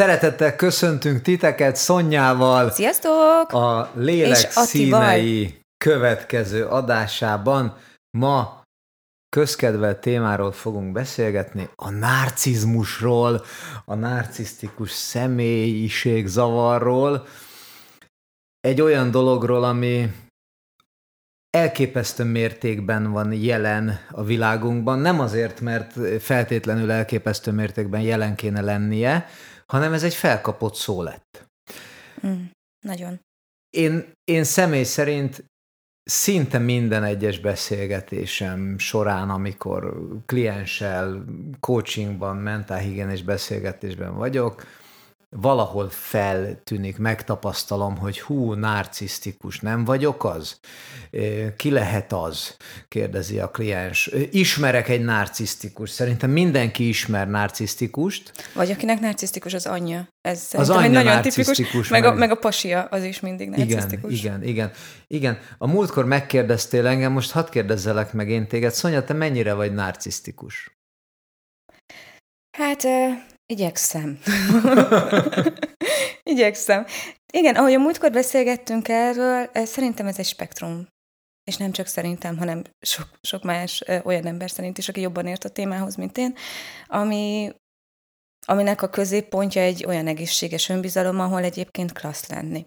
Szeretettel köszöntünk titeket Szonyával. Sziasztok! A Lélek színei következő adásában ma közkedvelt témáról fogunk beszélgetni, a narcizmusról, a narcisztikus személyiség zavarról, egy olyan dologról, ami elképesztő mértékben van jelen a világunkban, nem azért, mert feltétlenül elképesztő mértékben jelen kéne lennie, hanem ez egy felkapott szó lett. Mm, nagyon. Én, én személy szerint szinte minden egyes beszélgetésem során, amikor klienssel, coachingban, mentálhigiénés beszélgetésben vagyok, valahol feltűnik, megtapasztalom, hogy hú, narcisztikus, nem vagyok az? Ki lehet az? kérdezi a kliens. Ismerek egy narcisztikus. Szerintem mindenki ismer narcisztikust. Vagy akinek narcisztikus az anyja. Ez az anyja egy nagyon tipikus. Meg, meg, a, meg a pasia, az is mindig narcisztikus. Igen, igen, igen. igen. A múltkor megkérdeztél engem, most hadd kérdezzelek meg én téged. Szonya, te mennyire vagy narcisztikus? Hát Igyekszem. Igyekszem. Igen, ahogy a múltkor beszélgettünk erről, eh, szerintem ez egy spektrum. És nem csak szerintem, hanem sok, sok más eh, olyan ember szerint is, aki jobban ért a témához, mint én, ami, aminek a középpontja egy olyan egészséges önbizalom, ahol egyébként klassz lenni.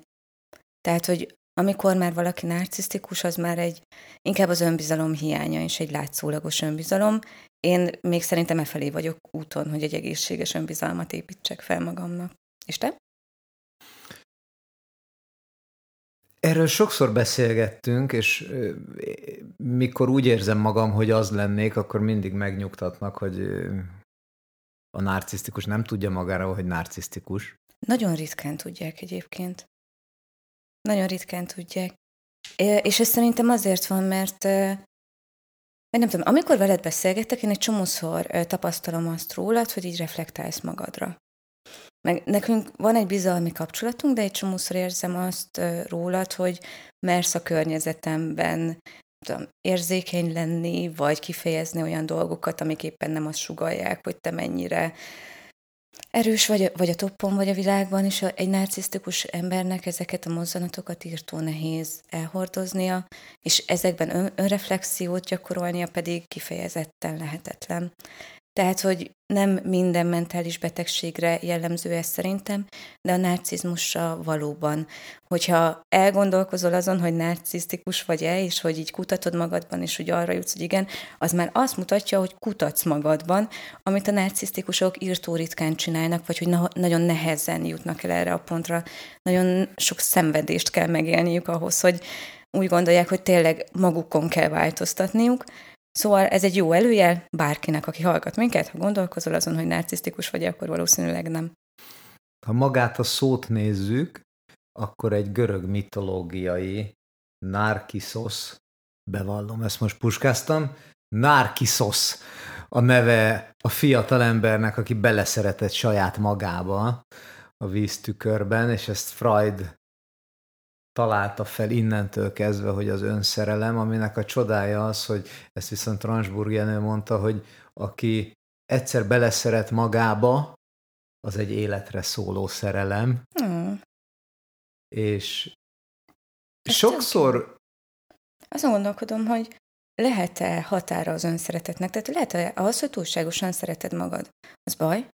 Tehát, hogy amikor már valaki narcisztikus, az már egy inkább az önbizalom hiánya és egy látszólagos önbizalom. Én még szerintem e felé vagyok úton, hogy egy egészséges önbizalmat építsek fel magamnak. És te? Erről sokszor beszélgettünk, és mikor úgy érzem magam, hogy az lennék, akkor mindig megnyugtatnak, hogy a narcisztikus nem tudja magára, hogy narcisztikus. Nagyon ritkán tudják egyébként. Nagyon ritkán tudják. És ez szerintem azért van, mert nem tudom, amikor veled beszélgetek, én egy csomószor tapasztalom azt rólad, hogy így reflektálsz magadra. Meg nekünk van egy bizalmi kapcsolatunk, de egy csomószor érzem azt rólad, hogy mersz a környezetemben tudom, érzékeny lenni, vagy kifejezni olyan dolgokat, amik éppen nem azt sugalják, hogy te mennyire erős vagy, vagy a toppon vagy a világban, és egy narcisztikus embernek ezeket a mozzanatokat írtó nehéz elhordoznia, és ezekben ön, önreflexiót gyakorolnia pedig kifejezetten lehetetlen. Tehát, hogy nem minden mentális betegségre jellemző ez szerintem, de a narcizmusra valóban. Hogyha elgondolkozol azon, hogy narcisztikus vagy-e, és hogy így kutatod magadban, és hogy arra jutsz, hogy igen, az már azt mutatja, hogy kutatsz magadban, amit a narcisztikusok írtó ritkán csinálnak, vagy hogy na- nagyon nehezen jutnak el erre a pontra. Nagyon sok szenvedést kell megélniük ahhoz, hogy úgy gondolják, hogy tényleg magukon kell változtatniuk, Szóval ez egy jó előjel bárkinek, aki hallgat minket, ha gondolkozol azon, hogy narcisztikus vagy, akkor valószínűleg nem. Ha magát a szót nézzük, akkor egy görög mitológiai Narkisos, bevallom, ezt most puskáztam, Narkisos a neve a fiatal embernek, aki beleszeretett saját magába a víztükörben, és ezt Freud találta fel innentől kezdve, hogy az önszerelem, aminek a csodája az, hogy ezt viszont Transburg Jenő mondta, hogy aki egyszer beleszeret magába, az egy életre szóló szerelem. Hmm. És Ez sokszor... Azon gondolkodom, hogy lehet-e határa az önszeretetnek? Tehát lehet-e az, hogy túlságosan szereted magad? Az baj?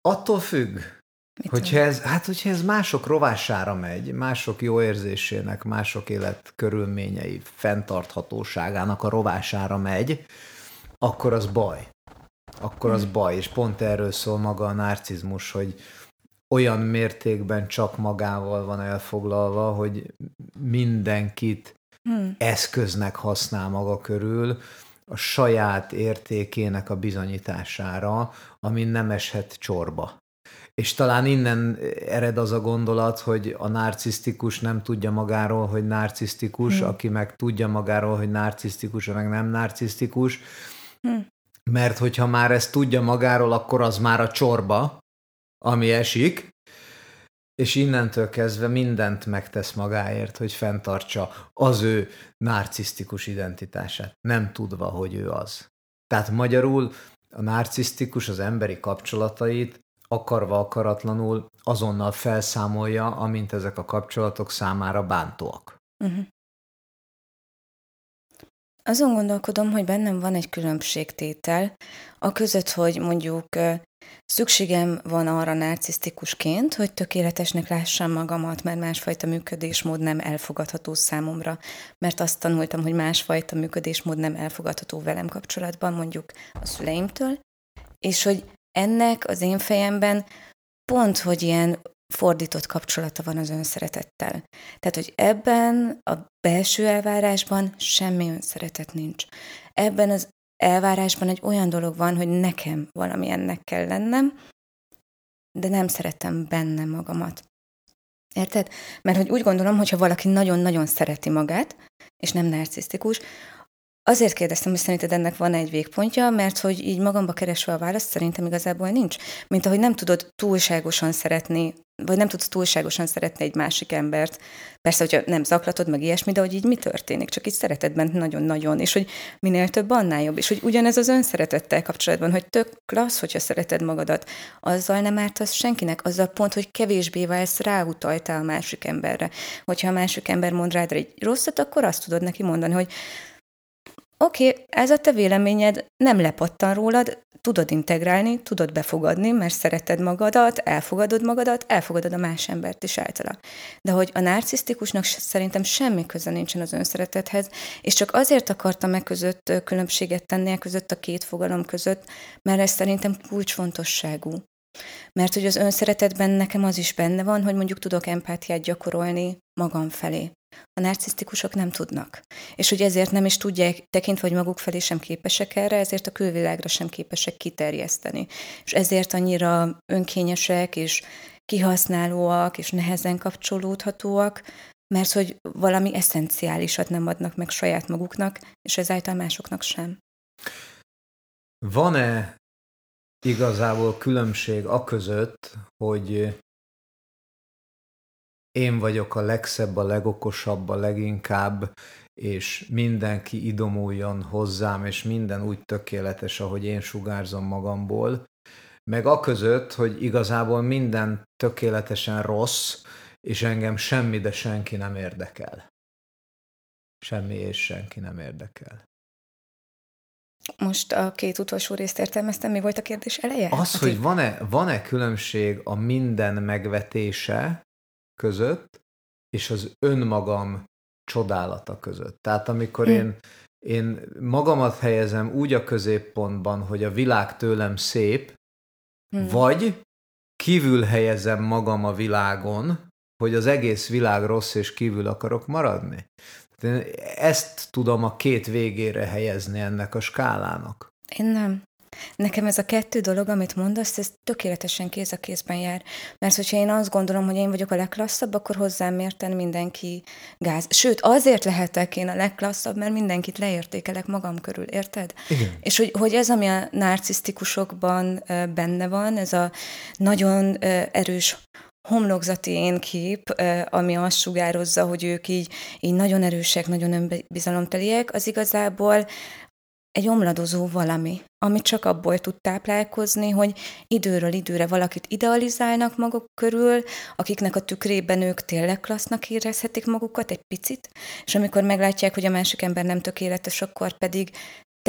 Attól függ. Hogyha ez, hát, hogyha ez mások rovására megy, mások jó érzésének, mások élet körülményei fenntarthatóságának a rovására megy, akkor az baj. Akkor az hmm. baj, és pont erről szól maga a narcizmus, hogy olyan mértékben csak magával van elfoglalva, hogy mindenkit hmm. eszköznek használ maga körül, a saját értékének a bizonyítására, ami nem eshet csorba. És talán innen ered az a gondolat, hogy a narcisztikus nem tudja magáról, hogy narcisztikus, hmm. aki meg tudja magáról, hogy narcisztikus, meg nem narcisztikus. Hmm. Mert hogyha már ezt tudja magáról, akkor az már a csorba, ami esik, és innentől kezdve mindent megtesz magáért, hogy fenntartsa az ő narcisztikus identitását, nem tudva, hogy ő az. Tehát magyarul a narcisztikus az emberi kapcsolatait akarva akaratlanul azonnal felszámolja, amint ezek a kapcsolatok számára bántóak. Uh-huh. Azon gondolkodom, hogy bennem van egy különbségtétel, a között, hogy mondjuk szükségem van arra narcisztikusként, hogy tökéletesnek lássam magamat, mert másfajta működésmód nem elfogadható számomra, mert azt tanultam, hogy másfajta működésmód nem elfogadható velem kapcsolatban, mondjuk a szüleimtől, és hogy ennek az én fejemben pont, hogy ilyen fordított kapcsolata van az önszeretettel. Tehát, hogy ebben a belső elvárásban semmi önszeretet nincs. Ebben az elvárásban egy olyan dolog van, hogy nekem valami ennek kell lennem, de nem szeretem benne magamat. Érted? Mert hogy úgy gondolom, hogy ha valaki nagyon-nagyon szereti magát, és nem narcisztikus, Azért kérdeztem, hogy szerinted ennek van egy végpontja, mert hogy így magamba keresve a választ szerintem igazából nincs. Mint ahogy nem tudod túlságosan szeretni, vagy nem tudsz túlságosan szeretni egy másik embert. Persze, hogyha nem zaklatod, meg ilyesmi, de hogy így mi történik, csak így szereted bent nagyon-nagyon, és hogy minél több, annál jobb. És hogy ugyanez az önszeretettel kapcsolatban, hogy tök klassz, hogyha szereted magadat, azzal nem ártasz senkinek, azzal pont, hogy kevésbé válsz ráutaltál a másik emberre. Hogyha a másik ember mond rád egy rosszat, akkor azt tudod neki mondani, hogy oké, okay, ez a te véleményed nem lepattan rólad, tudod integrálni, tudod befogadni, mert szereted magadat, elfogadod magadat, elfogadod a más embert is általa. De hogy a narcisztikusnak szerintem semmi köze nincsen az önszeretethez, és csak azért akartam meg között különbséget tenni, között a két fogalom között, mert ez szerintem kulcsfontosságú. Mert hogy az önszeretetben nekem az is benne van, hogy mondjuk tudok empátiát gyakorolni magam felé. A narcisztikusok nem tudnak. És hogy ezért nem is tudják, tekintve, hogy maguk felé sem képesek erre, ezért a külvilágra sem képesek kiterjeszteni. És ezért annyira önkényesek és kihasználóak és nehezen kapcsolódhatóak, mert hogy valami eszenciálisat nem adnak meg saját maguknak, és ezáltal másoknak sem. Van-e igazából különbség a között, hogy én vagyok a legszebb, a legokosabb, a leginkább, és mindenki idomuljon hozzám, és minden úgy tökéletes, ahogy én sugárzom magamból, meg a között, hogy igazából minden tökéletesen rossz, és engem semmi, de senki nem érdekel. Semmi és senki nem érdekel. Most a két utolsó részt értelmeztem, mi volt a kérdés eleje? Az, hogy van-e, van-e különbség a minden megvetése között, és az önmagam csodálata között. Tehát amikor hm. én, én magamat helyezem úgy a középpontban, hogy a világ tőlem szép, hm. vagy kívül helyezem magam a világon, hogy az egész világ rossz, és kívül akarok maradni. Én ezt tudom a két végére helyezni ennek a skálának. Én nem. Nekem ez a kettő dolog, amit mondasz, ez tökéletesen kéz a kézben jár. Mert hogyha én azt gondolom, hogy én vagyok a legklasszabb, akkor hozzám mérten mindenki gáz. Sőt, azért lehetek én a legklasszabb, mert mindenkit leértékelek magam körül, érted? Igen. És hogy, hogy ez, ami a narcisztikusokban benne van, ez a nagyon erős homlokzati én kép, ami azt sugározza, hogy ők így, így nagyon erősek, nagyon önbizalomteliek, az igazából egy omladozó valami, ami csak abból tud táplálkozni, hogy időről időre valakit idealizálnak maguk körül, akiknek a tükrében ők tényleg klassznak érezhetik magukat egy picit, és amikor meglátják, hogy a másik ember nem tökéletes, akkor pedig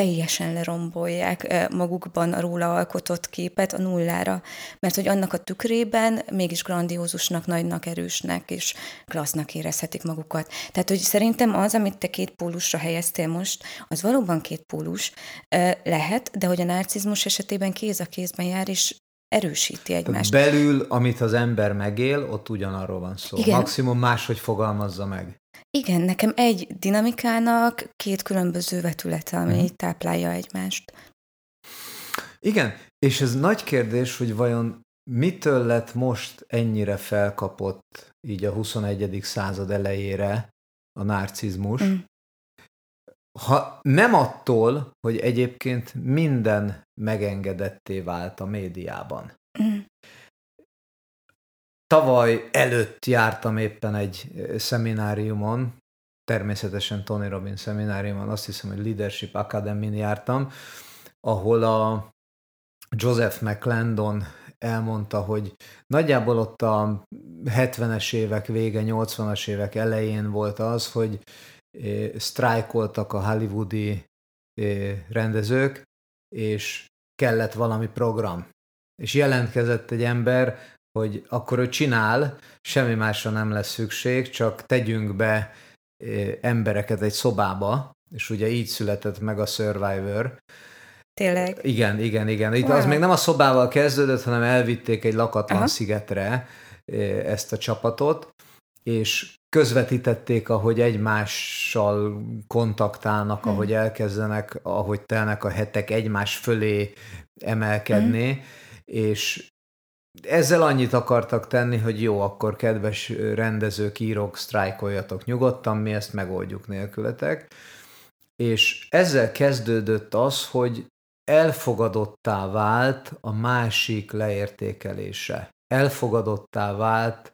teljesen lerombolják magukban a róla alkotott képet a nullára, mert hogy annak a tükrében mégis grandiózusnak, nagynak, erősnek és klassznak érezhetik magukat. Tehát, hogy szerintem az, amit te két pólusra helyeztél most, az valóban két pólus lehet, de hogy a narcizmus esetében kéz a kézben jár, és erősíti egymást. Belül, amit az ember megél, ott ugyanarról van szó. Igen. Maximum máshogy fogalmazza meg. Igen, nekem egy dinamikának két különböző vetülete, ami hmm. táplálja egymást. Igen, és ez nagy kérdés, hogy vajon mitől lett most ennyire felkapott így a 21. század elejére a narcizmus, mm. ha nem attól, hogy egyébként minden megengedetté vált a médiában. Tavaly előtt jártam éppen egy szemináriumon, természetesen Tony Robbins szemináriumon, azt hiszem, hogy Leadership Academy-n jártam, ahol a Joseph McClendon elmondta, hogy nagyjából ott a 70-es évek vége, 80-as évek elején volt az, hogy sztrájkoltak a hollywoodi rendezők, és kellett valami program. És jelentkezett egy ember, hogy akkor ő csinál, semmi másra nem lesz szükség, csak tegyünk be embereket egy szobába, és ugye így született meg a Survivor. Tényleg? Igen, igen, igen. Itt wow. az még nem a szobával kezdődött, hanem elvitték egy lakatlan Aha. szigetre ezt a csapatot, és közvetítették, ahogy egymással kontaktálnak, hmm. ahogy elkezdenek, ahogy telnek a hetek egymás fölé emelkedni, hmm. és ezzel annyit akartak tenni, hogy jó, akkor kedves rendezők, írók, sztrájkoljatok nyugodtan, mi ezt megoldjuk nélkületek. És ezzel kezdődött az, hogy elfogadottá vált a másik leértékelése. Elfogadottá vált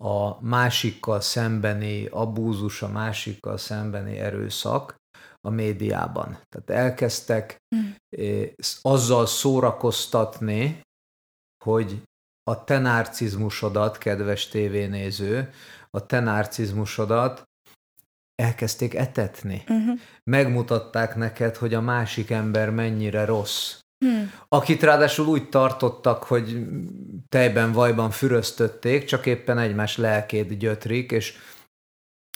a másikkal szembeni abúzus, a másikkal szembeni erőszak a médiában. Tehát elkezdtek mm. azzal szórakoztatni, hogy a te narcizmusodat, kedves tévénéző, a te narcizmusodat elkezdték etetni. Uh-huh. Megmutatták neked, hogy a másik ember mennyire rossz. Hmm. Akit ráadásul úgy tartottak, hogy tejben, vajban füröztötték, csak éppen egymás lelkét gyötrik, és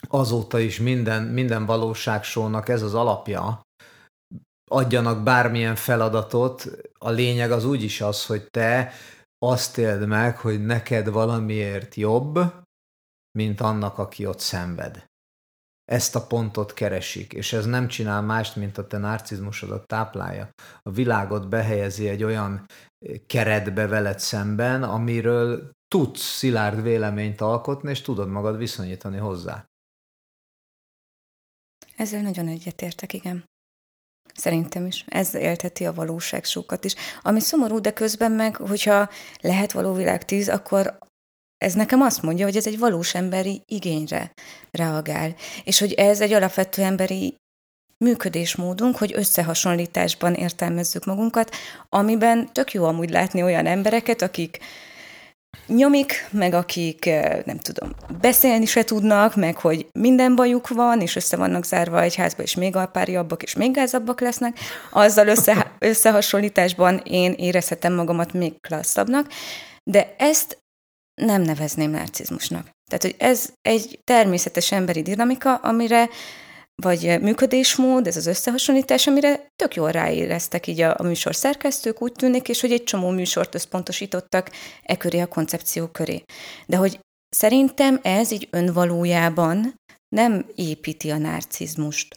azóta is minden, minden valóságsónak ez az alapja. Adjanak bármilyen feladatot, a lényeg az úgyis az, hogy te azt éld meg, hogy neked valamiért jobb, mint annak, aki ott szenved. Ezt a pontot keresik, és ez nem csinál mást, mint a te narcizmusodat táplálja. A világot behelyezi egy olyan keretbe veled szemben, amiről tudsz szilárd véleményt alkotni, és tudod magad viszonyítani hozzá. Ezzel nagyon egyetértek, igen. Szerintem is. Ez élteti a valóság sokat is. Ami szomorú, de közben meg, hogyha lehet való világ tíz, akkor ez nekem azt mondja, hogy ez egy valós emberi igényre reagál. És hogy ez egy alapvető emberi működésmódunk, hogy összehasonlításban értelmezzük magunkat, amiben tök jó amúgy látni olyan embereket, akik nyomik, meg akik, nem tudom, beszélni se tudnak, meg hogy minden bajuk van, és össze vannak zárva egy házba, és még alpáriabbak, és még gázabbak lesznek, azzal össze, összehasonlításban én érezhetem magamat még klasszabbnak, de ezt nem nevezném narcizmusnak. Tehát, hogy ez egy természetes emberi dinamika, amire vagy működésmód, ez az összehasonlítás, amire tök jól ráéreztek így a, a műsor szerkesztők, úgy tűnik, és hogy egy csomó műsort összpontosítottak e köré a koncepció köré. De hogy szerintem ez így önvalójában nem építi a narcizmust.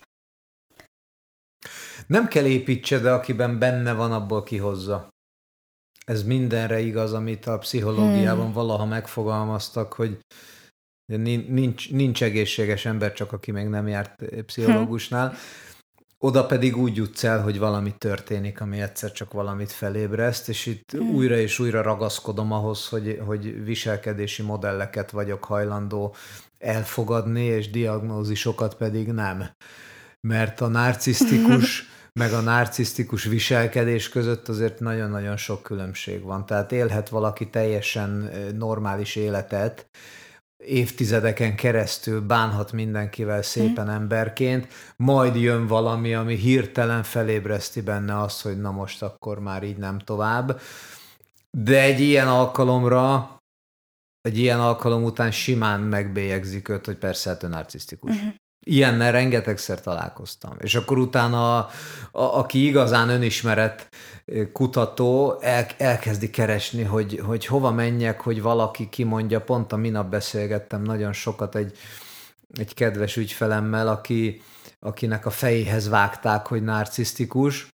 Nem kell építse, de akiben benne van, abból kihozza. Ez mindenre igaz, amit a pszichológiában hmm. valaha megfogalmaztak, hogy nincs, nincs egészséges ember, csak aki még nem járt pszichológusnál. Oda pedig úgy jutsz el, hogy valami történik, ami egyszer csak valamit felébreszt, és itt hmm. újra és újra ragaszkodom ahhoz, hogy, hogy viselkedési modelleket vagyok hajlandó elfogadni, és diagnózisokat pedig nem. Mert a narcisztikus meg a narcisztikus viselkedés között azért nagyon-nagyon sok különbség van. Tehát élhet valaki teljesen normális életet, évtizedeken keresztül bánhat mindenkivel szépen hmm. emberként, majd jön valami, ami hirtelen felébreszti benne azt, hogy na most akkor már így nem tovább. De egy ilyen alkalomra, egy ilyen alkalom után simán megbélyegzik őt, hogy persze hát ő narcisztikus. Uh-huh. Ilyennel rengetegszer találkoztam. És akkor utána, a, a, aki igazán önismeret kutató, el, elkezdi keresni, hogy, hogy hova menjek, hogy valaki kimondja. Pont a minap beszélgettem nagyon sokat egy, egy kedves ügyfelemmel, aki, akinek a fejéhez vágták, hogy narcisztikus,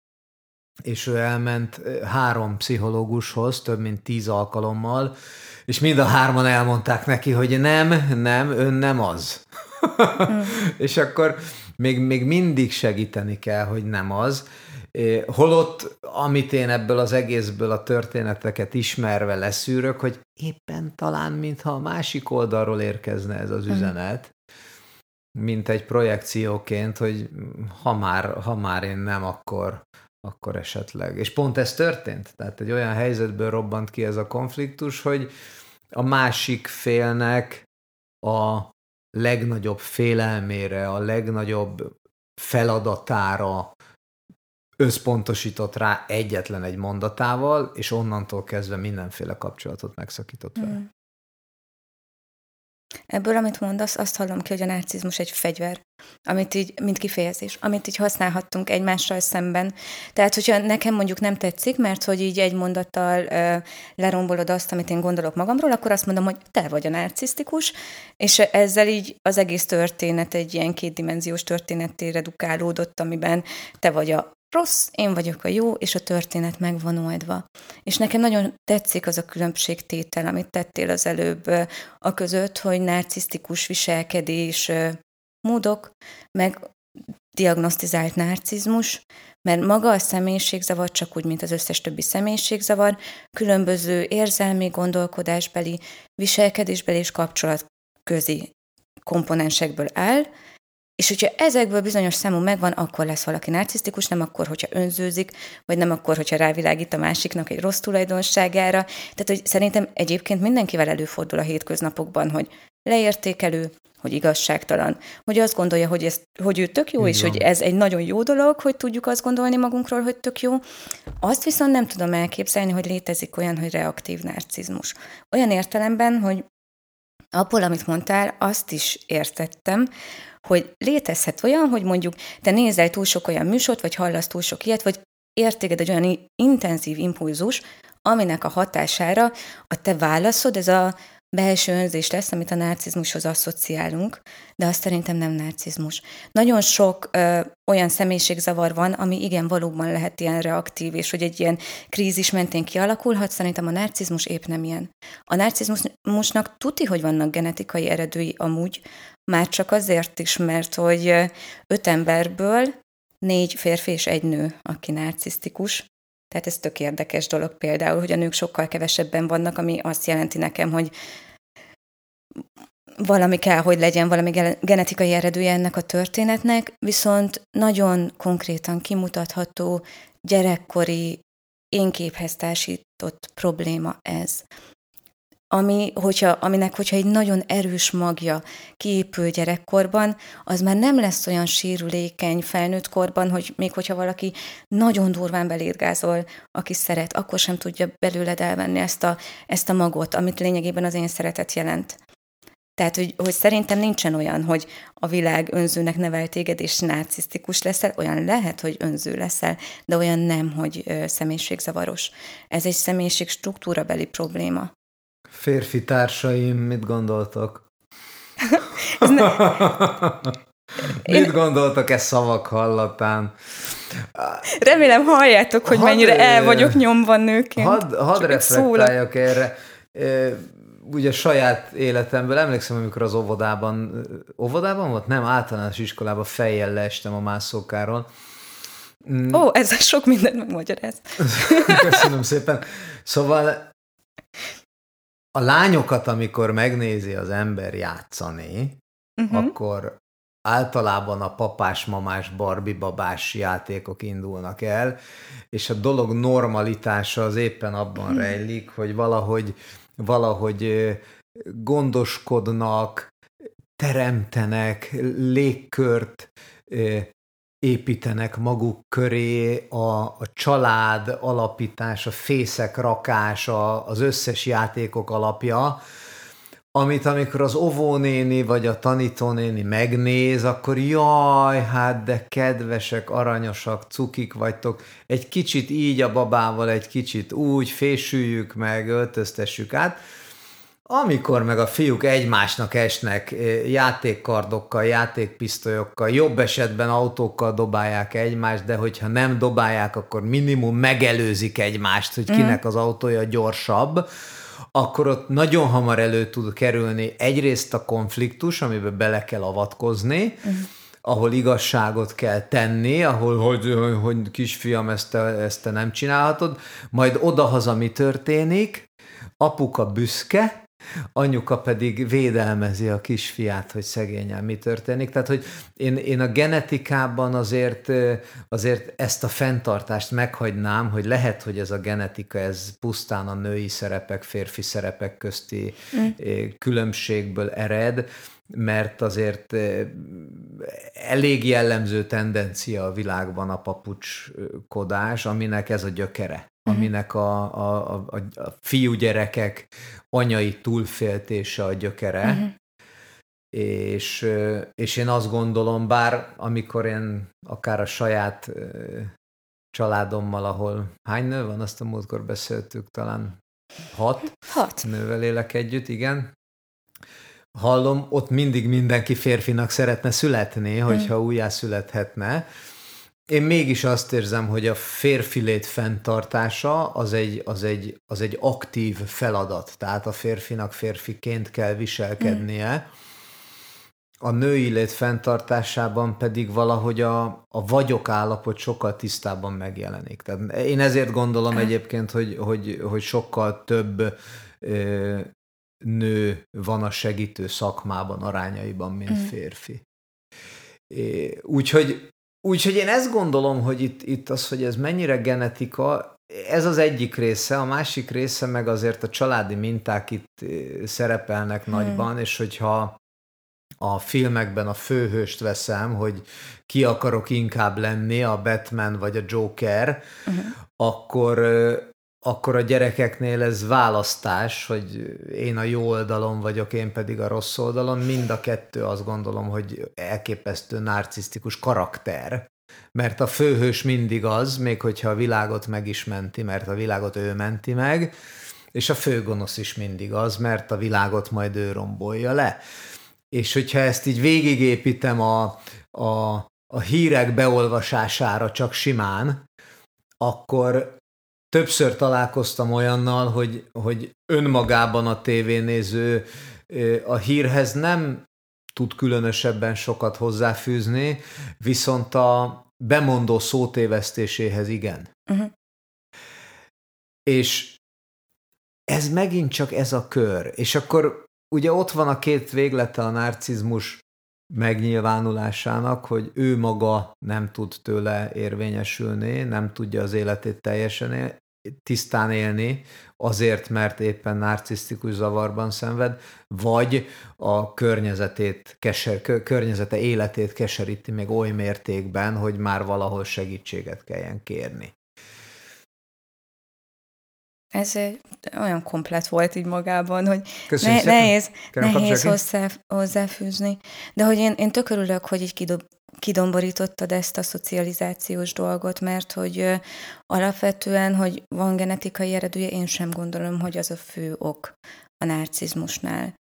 és ő elment három pszichológushoz, több mint tíz alkalommal, és mind a hárman elmondták neki, hogy nem, nem, ön nem az. És akkor még, még mindig segíteni kell, hogy nem az. Holott, amit én ebből az egészből a történeteket ismerve leszűrök, hogy éppen talán, mintha a másik oldalról érkezne ez az mm. üzenet, mint egy projekcióként, hogy ha már, ha már én nem, akkor, akkor esetleg. És pont ez történt. Tehát egy olyan helyzetből robbant ki ez a konfliktus, hogy a másik félnek a legnagyobb félelmére, a legnagyobb feladatára összpontosított rá egyetlen egy mondatával, és onnantól kezdve mindenféle kapcsolatot megszakított vele. Mm. Ebből, amit mondasz, azt hallom ki, hogy a narcizmus egy fegyver, amit így, mint kifejezés, amit így használhattunk egymással szemben. Tehát, hogyha nekem mondjuk nem tetszik, mert hogy így egy mondattal ö, lerombolod azt, amit én gondolok magamról, akkor azt mondom, hogy te vagy a narcisztikus, és ezzel így az egész történet egy ilyen kétdimenziós történetté redukálódott, amiben te vagy a rossz, én vagyok a jó, és a történet meg van oldva. És nekem nagyon tetszik az a különbségtétel, amit tettél az előbb a között, hogy narcisztikus viselkedés módok, meg diagnosztizált narcizmus, mert maga a személyiségzavar, csak úgy, mint az összes többi személyiségzavar, különböző érzelmi, gondolkodásbeli, viselkedésbeli és kapcsolatközi komponensekből áll, és hogyha ezekből bizonyos számú megvan, akkor lesz valaki narcisztikus, nem akkor, hogyha önzőzik, vagy nem akkor, hogyha rávilágít a másiknak egy rossz tulajdonságára. Tehát, hogy szerintem egyébként mindenkivel előfordul a hétköznapokban, hogy leértékelő, hogy igazságtalan, hogy azt gondolja, hogy, ez, hogy ő tök jó, Igen. és hogy ez egy nagyon jó dolog, hogy tudjuk azt gondolni magunkról, hogy tök jó. Azt viszont nem tudom elképzelni, hogy létezik olyan, hogy reaktív narcizmus. Olyan értelemben, hogy abból, amit mondtál, azt is értettem, hogy létezhet olyan, hogy mondjuk te nézel túl sok olyan műsort, vagy hallasz túl sok ilyet, vagy értéged egy olyan intenzív impulzus, aminek a hatására a te válaszod, ez a belső önzés lesz, amit a narcizmushoz asszociálunk, de azt szerintem nem narcizmus. Nagyon sok ö, olyan személyiségzavar van, ami igen, valóban lehet ilyen reaktív, és hogy egy ilyen krízis mentén kialakulhat, szerintem a narcizmus épp nem ilyen. A narcizmusnak tuti, hogy vannak genetikai eredői amúgy, már csak azért is, mert hogy öt emberből négy férfi és egy nő, aki narcisztikus. Tehát ez tök érdekes dolog például, hogy a nők sokkal kevesebben vannak, ami azt jelenti nekem, hogy valami kell, hogy legyen valami genetikai eredője ennek a történetnek, viszont nagyon konkrétan kimutatható gyerekkori énképhez társított probléma ez ami, hogyha, aminek, hogyha egy nagyon erős magja kiépül gyerekkorban, az már nem lesz olyan sérülékeny felnőtt korban, hogy még hogyha valaki nagyon durván belérgázol, aki szeret, akkor sem tudja belőled elvenni ezt a, ezt a magot, amit lényegében az én szeretet jelent. Tehát, hogy, hogy szerintem nincsen olyan, hogy a világ önzőnek nevel téged, és narcisztikus leszel, olyan lehet, hogy önző leszel, de olyan nem, hogy személyiségzavaros. Ez egy személyiség struktúrabeli probléma. Férfi társaim, mit gondoltok? Mit gondoltak e szavak hallatán? Remélem halljátok, hogy had, mennyire el vagyok nyomva nőként. Hadd had reflektáljak erre. Ugye saját életemből emlékszem, amikor az óvodában, óvodában volt? Nem, általános iskolában fejjel leestem a mászókáron. Mm. Ó, ez sok mindent megmagyaráz. Köszönöm szépen. Szóval a lányokat, amikor megnézi az ember játszani, uh-huh. akkor általában a papás-mamás, barbi-babás játékok indulnak el, és a dolog normalitása az éppen abban uh-huh. rejlik, hogy valahogy, valahogy gondoskodnak, teremtenek légkört, építenek maguk köré a, a család alapítása, fészek rakása, az összes játékok alapja, amit amikor az óvónéni vagy a tanítónéni megnéz, akkor jaj, hát de kedvesek, aranyosak, cukik vagytok, egy kicsit így a babával, egy kicsit úgy, fésüljük meg, öltöztessük át, amikor meg a fiúk egymásnak esnek eh, játékkardokkal, játékpisztolyokkal, jobb esetben autókkal dobálják egymást, de hogyha nem dobálják, akkor minimum megelőzik egymást, hogy mhm. kinek az autója gyorsabb, akkor ott nagyon hamar elő tud kerülni egyrészt a konfliktus, amiben bele kell avatkozni, uh-huh. ahol igazságot kell tenni, ahol, hogy, hogy, hogy kisfiam, ezt te, ezt te nem csinálhatod, majd odahaza mi történik, apuka büszke, anyuka pedig védelmezi a kisfiát, hogy szegényen mi történik. Tehát, hogy én, én a genetikában azért, azért ezt a fenntartást meghagynám, hogy lehet, hogy ez a genetika, ez pusztán a női szerepek, férfi szerepek közti mm. különbségből ered, mert azért elég jellemző tendencia a világban a papucskodás, aminek ez a gyökere. Mhm. aminek a, a, a, a fiúgyerekek anyai túlféltése a gyökere, uh-huh. és, és én azt gondolom, bár amikor én akár a saját családommal, ahol hány nő van, azt a múltkor beszéltük, talán hat, hat. nővel élek együtt, igen. Hallom, ott mindig mindenki férfinak szeretne születni, hogyha hmm. újjászülethetne, én mégis azt érzem, hogy a férfi lét fenntartása az egy, az, egy, az egy aktív feladat, tehát a férfinak férfiként kell viselkednie. A női lét fenntartásában pedig valahogy a, a vagyok állapot sokkal tisztábban megjelenik. Tehát én ezért gondolom egyébként, hogy, hogy, hogy sokkal több ö, nő van a segítő szakmában arányaiban, mint mm. férfi. Úgyhogy Úgyhogy én ezt gondolom, hogy itt, itt az, hogy ez mennyire genetika, ez az egyik része, a másik része meg azért a családi minták itt eh, szerepelnek hmm. nagyban, és hogyha a filmekben a főhőst veszem, hogy ki akarok inkább lenni, a Batman vagy a Joker, uh-huh. akkor eh, akkor a gyerekeknél ez választás, hogy én a jó oldalon vagyok, én pedig a rossz oldalon. Mind a kettő azt gondolom, hogy elképesztő narcisztikus karakter. Mert a főhős mindig az, még hogyha a világot meg is menti, mert a világot ő menti meg, és a főgonosz is mindig az, mert a világot majd ő rombolja le. És hogyha ezt így végigépítem a, a, a hírek beolvasására csak simán, akkor többször találkoztam olyannal, hogy, hogy önmagában a tévénéző a hírhez nem tud különösebben sokat hozzáfűzni, viszont a bemondó szótévesztéséhez igen. Uh-huh. És ez megint csak ez a kör. És akkor ugye ott van a két véglete a narcizmus megnyilvánulásának, hogy ő maga nem tud tőle érvényesülni, nem tudja az életét teljesen tisztán élni, azért, mert éppen narcisztikus zavarban szenved, vagy a környezetét, keser, környezete életét keseríti még oly mértékben, hogy már valahol segítséget kelljen kérni. Ez egy, olyan komplet volt így magában, hogy ne, nehéz, nehéz hozzá, hozzáfűzni. De hogy én, én tök örülök, hogy így kidob, kidomborítottad ezt a szocializációs dolgot, mert hogy ö, alapvetően, hogy van genetikai eredője, én sem gondolom, hogy az a fő ok a narcizmusnál.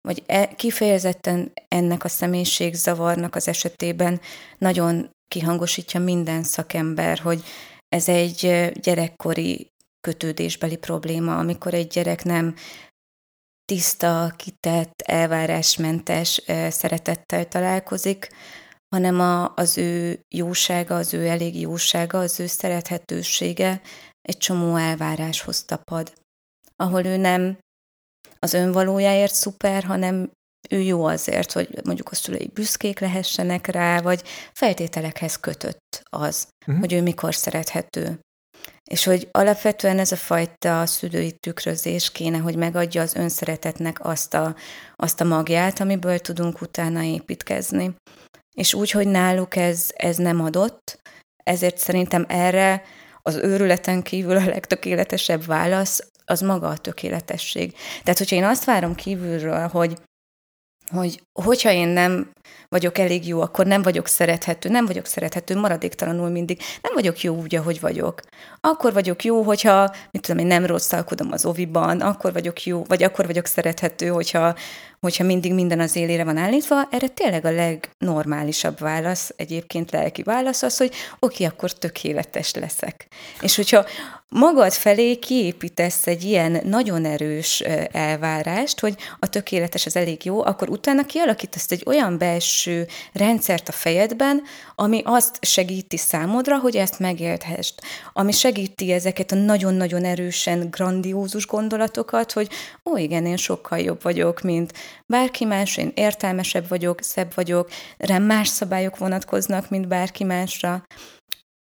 Vagy e, kifejezetten ennek a személyiségzavarnak az esetében nagyon kihangosítja minden szakember, hogy ez egy gyerekkori kötődésbeli probléma, amikor egy gyerek nem tiszta, kitett, elvárásmentes szeretettel találkozik, hanem a, az ő jósága, az ő elég jósága, az ő szerethetősége egy csomó elváráshoz tapad, ahol ő nem az önvalójáért szuper, hanem ő jó azért, hogy mondjuk a szülei büszkék lehessenek rá, vagy feltételekhez kötött az, uh-huh. hogy ő mikor szerethető. És hogy alapvetően ez a fajta szülői tükrözés kéne, hogy megadja az önszeretetnek azt a, azt a magját, amiből tudunk utána építkezni. És úgy, hogy náluk ez, ez nem adott, ezért szerintem erre az őrületen kívül a legtökéletesebb válasz az maga a tökéletesség. Tehát, hogyha én azt várom kívülről, hogy hogy hogyha én nem vagyok elég jó, akkor nem vagyok szerethető, nem vagyok szerethető maradéktalanul mindig, nem vagyok jó úgy, ahogy vagyok. Akkor vagyok jó, hogyha, mit tudom én, nem rosszalkodom az oviban, akkor vagyok jó, vagy akkor vagyok szerethető, hogyha, hogyha mindig minden az élére van állítva, erre tényleg a legnormálisabb válasz, egyébként lelki válasz az, hogy oké, akkor tökéletes leszek. És hogyha magad felé kiépítesz egy ilyen nagyon erős elvárást, hogy a tökéletes az elég jó, akkor utána kialakítasz egy olyan belső rendszert a fejedben, ami azt segíti számodra, hogy ezt megélthessd. Ami segíti ezeket a nagyon-nagyon erősen grandiózus gondolatokat, hogy ó, igen, én sokkal jobb vagyok, mint bárki más, én értelmesebb vagyok, szebb vagyok, rám más szabályok vonatkoznak, mint bárki másra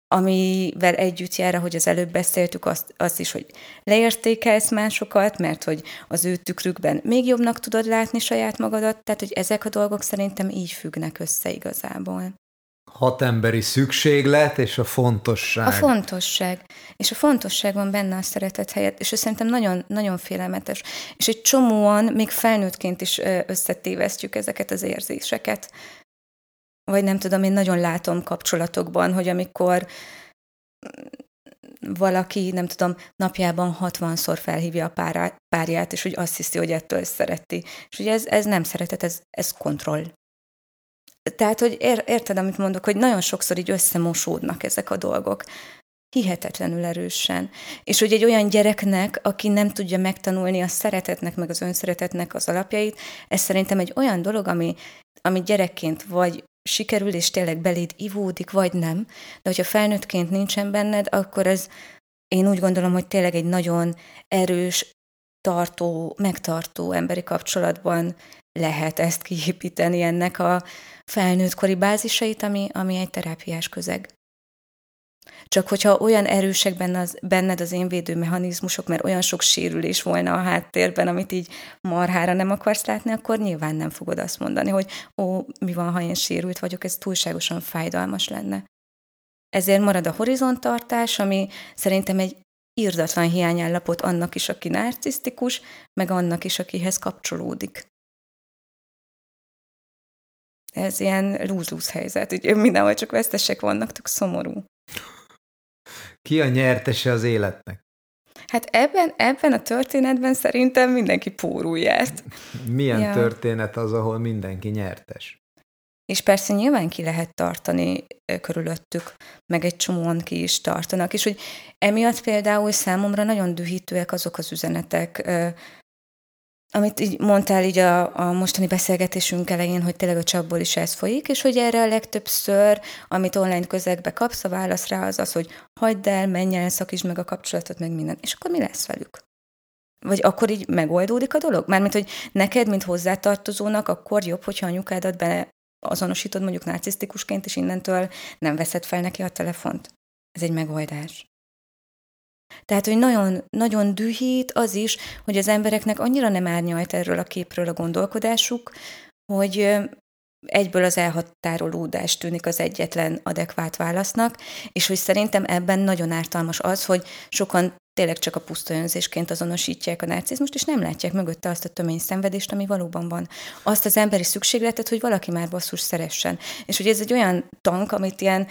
amivel együtt jár, ahogy az előbb beszéltük, azt, azt is, hogy leértékelsz másokat, mert hogy az ő tükrükben még jobbnak tudod látni saját magadat, tehát hogy ezek a dolgok szerintem így függnek össze igazából. Hat emberi szükséglet és a fontosság. A fontosság. És a fontosság van benne a szeretet helyett, és ez szerintem nagyon, nagyon félelmetes. És egy csomóan, még felnőttként is összetévesztjük ezeket az érzéseket vagy nem tudom, én nagyon látom kapcsolatokban, hogy amikor valaki, nem tudom, napjában 60-szor felhívja a párját, és hogy azt hiszi, hogy ettől szereti. És ugye ez, ez nem szeretet, ez, ez kontroll. Tehát, hogy ér, érted, amit mondok, hogy nagyon sokszor így összemosódnak ezek a dolgok. Hihetetlenül erősen. És hogy egy olyan gyereknek, aki nem tudja megtanulni a szeretetnek, meg az önszeretetnek az alapjait, ez szerintem egy olyan dolog, ami, ami gyerekként vagy sikerül, és tényleg beléd ivódik, vagy nem. De hogyha felnőttként nincsen benned, akkor ez én úgy gondolom, hogy tényleg egy nagyon erős, tartó, megtartó emberi kapcsolatban lehet ezt kiépíteni ennek a felnőttkori bázisait, ami, ami egy terápiás közeg. Csak hogyha olyan erősek benne az, benned az én mechanizmusok, mert olyan sok sérülés volna a háttérben, amit így marhára nem akarsz látni, akkor nyilván nem fogod azt mondani, hogy ó, mi van, ha én sérült vagyok, ez túlságosan fájdalmas lenne. Ezért marad a horizonttartás, ami szerintem egy írdatlan hiányállapot annak is, aki narcisztikus, meg annak is, akihez kapcsolódik. Ez ilyen lúz helyzet, ugye mindenhol csak vesztesek vannak, tök szomorú. Ki a nyertese az életnek? Hát ebben, ebben a történetben szerintem mindenki pórul járt. Milyen ja. történet az, ahol mindenki nyertes? És persze nyilván ki lehet tartani körülöttük, meg egy csomóan ki is tartanak, és hogy emiatt például számomra nagyon dühítőek azok az üzenetek, amit így mondtál így a, a mostani beszélgetésünk elején, hogy tényleg a csapból is ez folyik, és hogy erre a legtöbbször, amit online közegbe kapsz, a válasz rá az az, hogy hagyd el, menj el, szakítsd meg a kapcsolatot, meg minden. És akkor mi lesz velük? Vagy akkor így megoldódik a dolog? Mármint, hogy neked, mint hozzátartozónak, akkor jobb, hogyha anyukádat be azonosítod mondjuk narcisztikusként, és innentől nem veszed fel neki a telefont. Ez egy megoldás. Tehát, hogy nagyon, nagyon dühít az is, hogy az embereknek annyira nem árnyalt erről a képről a gondolkodásuk, hogy egyből az elhatárolódás tűnik az egyetlen adekvát válasznak, és hogy szerintem ebben nagyon ártalmas az, hogy sokan tényleg csak a puszta önzésként azonosítják a narcizmust, és nem látják mögötte azt a tömény szenvedést, ami valóban van. Azt az emberi szükségletet, hogy valaki már basszus szeressen. És hogy ez egy olyan tank, amit ilyen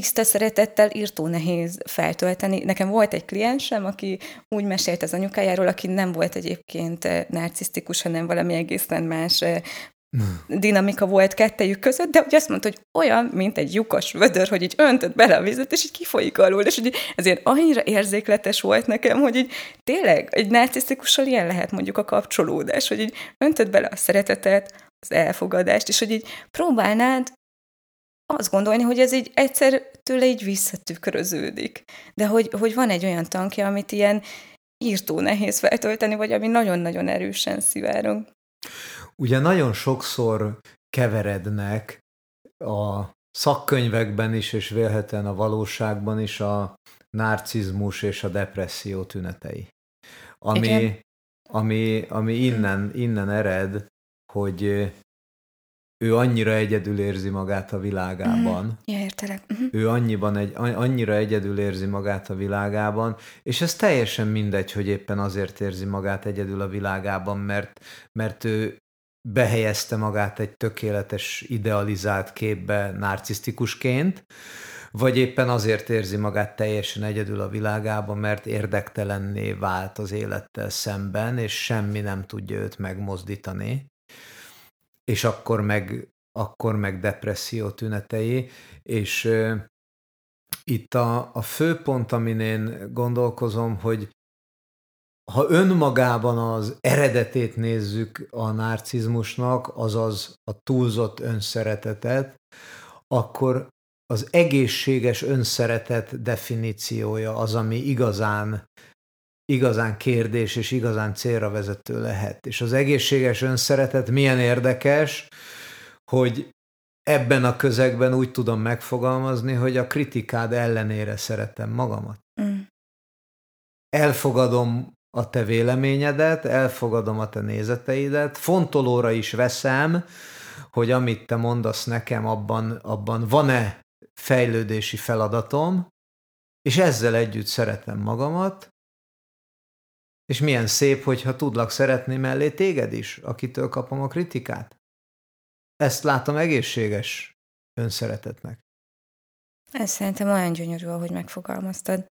tiszta szeretettel írtó nehéz feltölteni. Nekem volt egy kliensem, aki úgy mesélt az anyukájáról, aki nem volt egyébként eh, narcisztikus, hanem valami egészen más eh, dinamika volt kettejük között, de hogy azt mondta, hogy olyan, mint egy lyukas vödör, hogy így öntött bele a vizet, és így kifolyik alul, és hogy ezért annyira érzékletes volt nekem, hogy így tényleg egy narcisztikussal ilyen lehet mondjuk a kapcsolódás, hogy így öntött bele a szeretetet, az elfogadást, és hogy így próbálnád azt gondolni, hogy ez így egyszer tőle így visszatükröződik. De hogy, hogy van egy olyan tankja, amit ilyen írtó nehéz feltölteni, vagy ami nagyon-nagyon erősen szivárog. Ugye nagyon sokszor keverednek a szakkönyvekben is, és vélhetően a valóságban is a narcizmus és a depresszió tünetei. Ami, ami, ami innen, innen ered, hogy ő annyira egyedül érzi magát a világában. Mm, ja, értelek. Uh-huh. Ő annyiban egy, annyira egyedül érzi magát a világában, és ez teljesen mindegy, hogy éppen azért érzi magát egyedül a világában, mert, mert ő behelyezte magát egy tökéletes, idealizált képbe narcisztikusként, vagy éppen azért érzi magát teljesen egyedül a világában, mert érdektelenné vált az élettel szemben, és semmi nem tudja őt megmozdítani és akkor meg, akkor meg depresszió tünetei, és itt a, a fő pont, amin én gondolkozom, hogy ha önmagában az eredetét nézzük a narcizmusnak, azaz a túlzott önszeretetet, akkor az egészséges önszeretet definíciója az, ami igazán igazán kérdés és igazán célra vezető lehet. És az egészséges önszeretet milyen érdekes, hogy ebben a közegben úgy tudom megfogalmazni, hogy a kritikád ellenére szeretem magamat. Mm. Elfogadom a te véleményedet, elfogadom a te nézeteidet, fontolóra is veszem, hogy amit te mondasz nekem, abban, abban van-e fejlődési feladatom, és ezzel együtt szeretem magamat, és milyen szép, hogyha tudlak szeretni mellé téged is, akitől kapom a kritikát. Ezt látom egészséges önszeretetnek. Ez szerintem olyan gyönyörű, ahogy megfogalmaztad.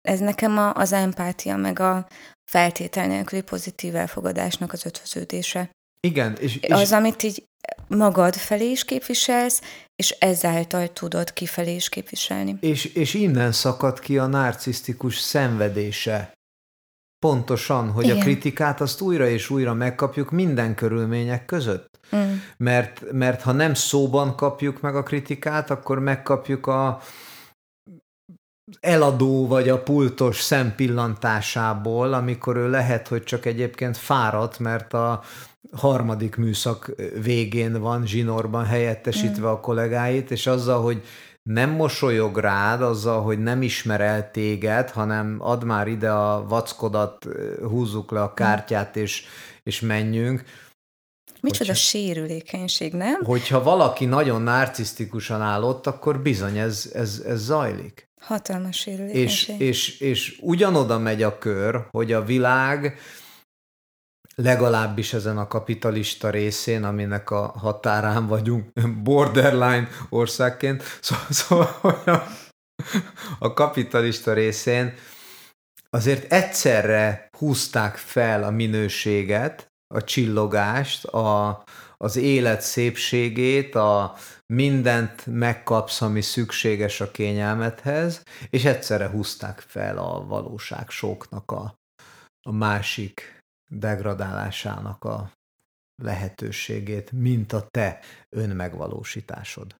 Ez nekem a, az empátia, meg a feltétel nélküli pozitív elfogadásnak az ötvöződése. Igen. És, és... Az, amit így magad felé is képviselsz, és ezáltal tudod kifelé is képviselni. És, és innen szakad ki a narcisztikus szenvedése. Pontosan, hogy Igen. a kritikát azt újra és újra megkapjuk minden körülmények között. Mm. Mert, mert ha nem szóban kapjuk meg a kritikát, akkor megkapjuk a eladó vagy a pultos szempillantásából, amikor ő lehet, hogy csak egyébként fáradt, mert a harmadik műszak végén van zsinórban helyettesítve mm. a kollégáit, és azzal, hogy nem mosolyog rád, azzal, hogy nem ismer el téged, hanem ad már ide a vackodat, húzzuk le a kártyát, és, és menjünk. Micsoda hogyha, sérülékenység, nem? Hogyha valaki nagyon narcisztikusan áll ott, akkor bizony ez, ez, ez zajlik. Hatalmas sérülékenység. És, és, és ugyanoda megy a kör, hogy a világ legalábbis ezen a kapitalista részén, aminek a határán vagyunk, borderline országként, szóval, szóval a kapitalista részén azért egyszerre húzták fel a minőséget, a csillogást, a, az élet szépségét, a mindent megkapsz, ami szükséges a kényelmethez, és egyszerre húzták fel a valóság soknak a, a másik degradálásának a lehetőségét, mint a te önmegvalósításod.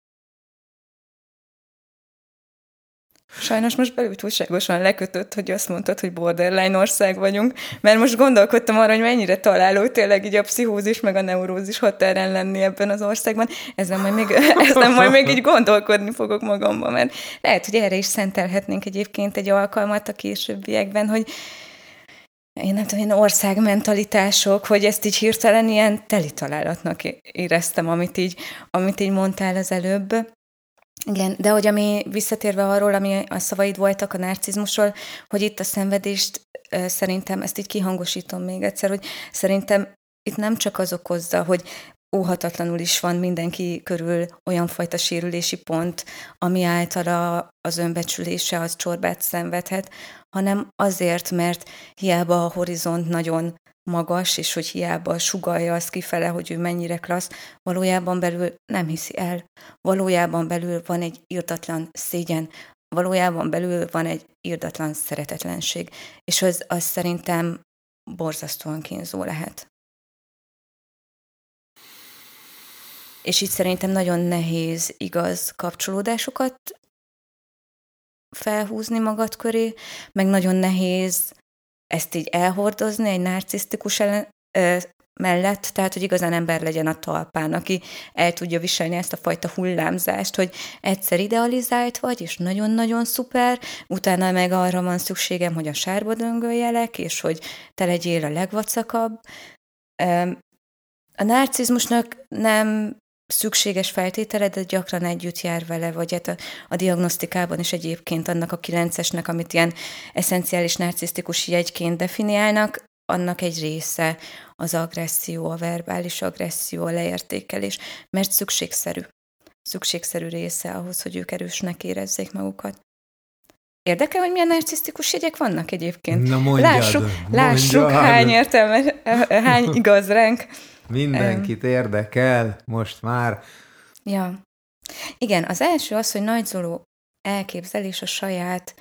Sajnos most belül túlságosan lekötött, hogy azt mondtad, hogy borderline ország vagyunk, mert most gondolkodtam arra, hogy mennyire találó tényleg így a pszichózis meg a neurózis határán lenni ebben az országban. Ezen majd még, ezen majd még így gondolkodni fogok magamban, mert lehet, hogy erre is szentelhetnénk egyébként egy alkalmat a későbbiekben, hogy én nem tudom, ilyen országmentalitások, hogy ezt így hirtelen ilyen teli találatnak éreztem, amit így, amit így mondtál az előbb. Igen, de hogy ami visszatérve arról, ami a szavaid voltak a narcizmusról, hogy itt a szenvedést szerintem, ezt így kihangosítom még egyszer, hogy szerintem itt nem csak az okozza, hogy óhatatlanul is van mindenki körül olyan fajta sérülési pont, ami által az önbecsülése az csorbát szenvedhet, hanem azért, mert hiába a horizont nagyon magas, és hogy hiába sugalja azt kifele, hogy ő mennyire klassz, valójában belül nem hiszi el. Valójában belül van egy írtatlan szégyen, valójában belül van egy írdatlan szeretetlenség, és az, az szerintem borzasztóan kínzó lehet. És itt szerintem nagyon nehéz igaz kapcsolódásokat felhúzni magad köré, meg nagyon nehéz ezt így elhordozni egy narcisztikus ellen, ö, mellett, tehát, hogy igazán ember legyen a talpán, aki el tudja viselni ezt a fajta hullámzást, hogy egyszer idealizált vagy, és nagyon-nagyon szuper, utána meg arra van szükségem, hogy a sárba döngöljelek, és hogy te legyél a legvacakabb. A narcizmusnak nem szükséges feltétele, de gyakran együtt jár vele, vagy hát a, a diagnosztikában is egyébként annak a kilencesnek, amit ilyen eszenciális narcisztikus jegyként definiálnak, annak egy része az agresszió, a verbális agresszió, a leértékelés, mert szükségszerű. Szükségszerű része ahhoz, hogy ők erősnek érezzék magukat. Érdekel, hogy milyen narcisztikus jegyek vannak egyébként? Na mondjad, lássuk, mondjad. lássuk hány értelme, hány igaz ránk. Mindenkit érdekel most már. Ja. Igen, az első az, hogy nagyzoló elképzelés a saját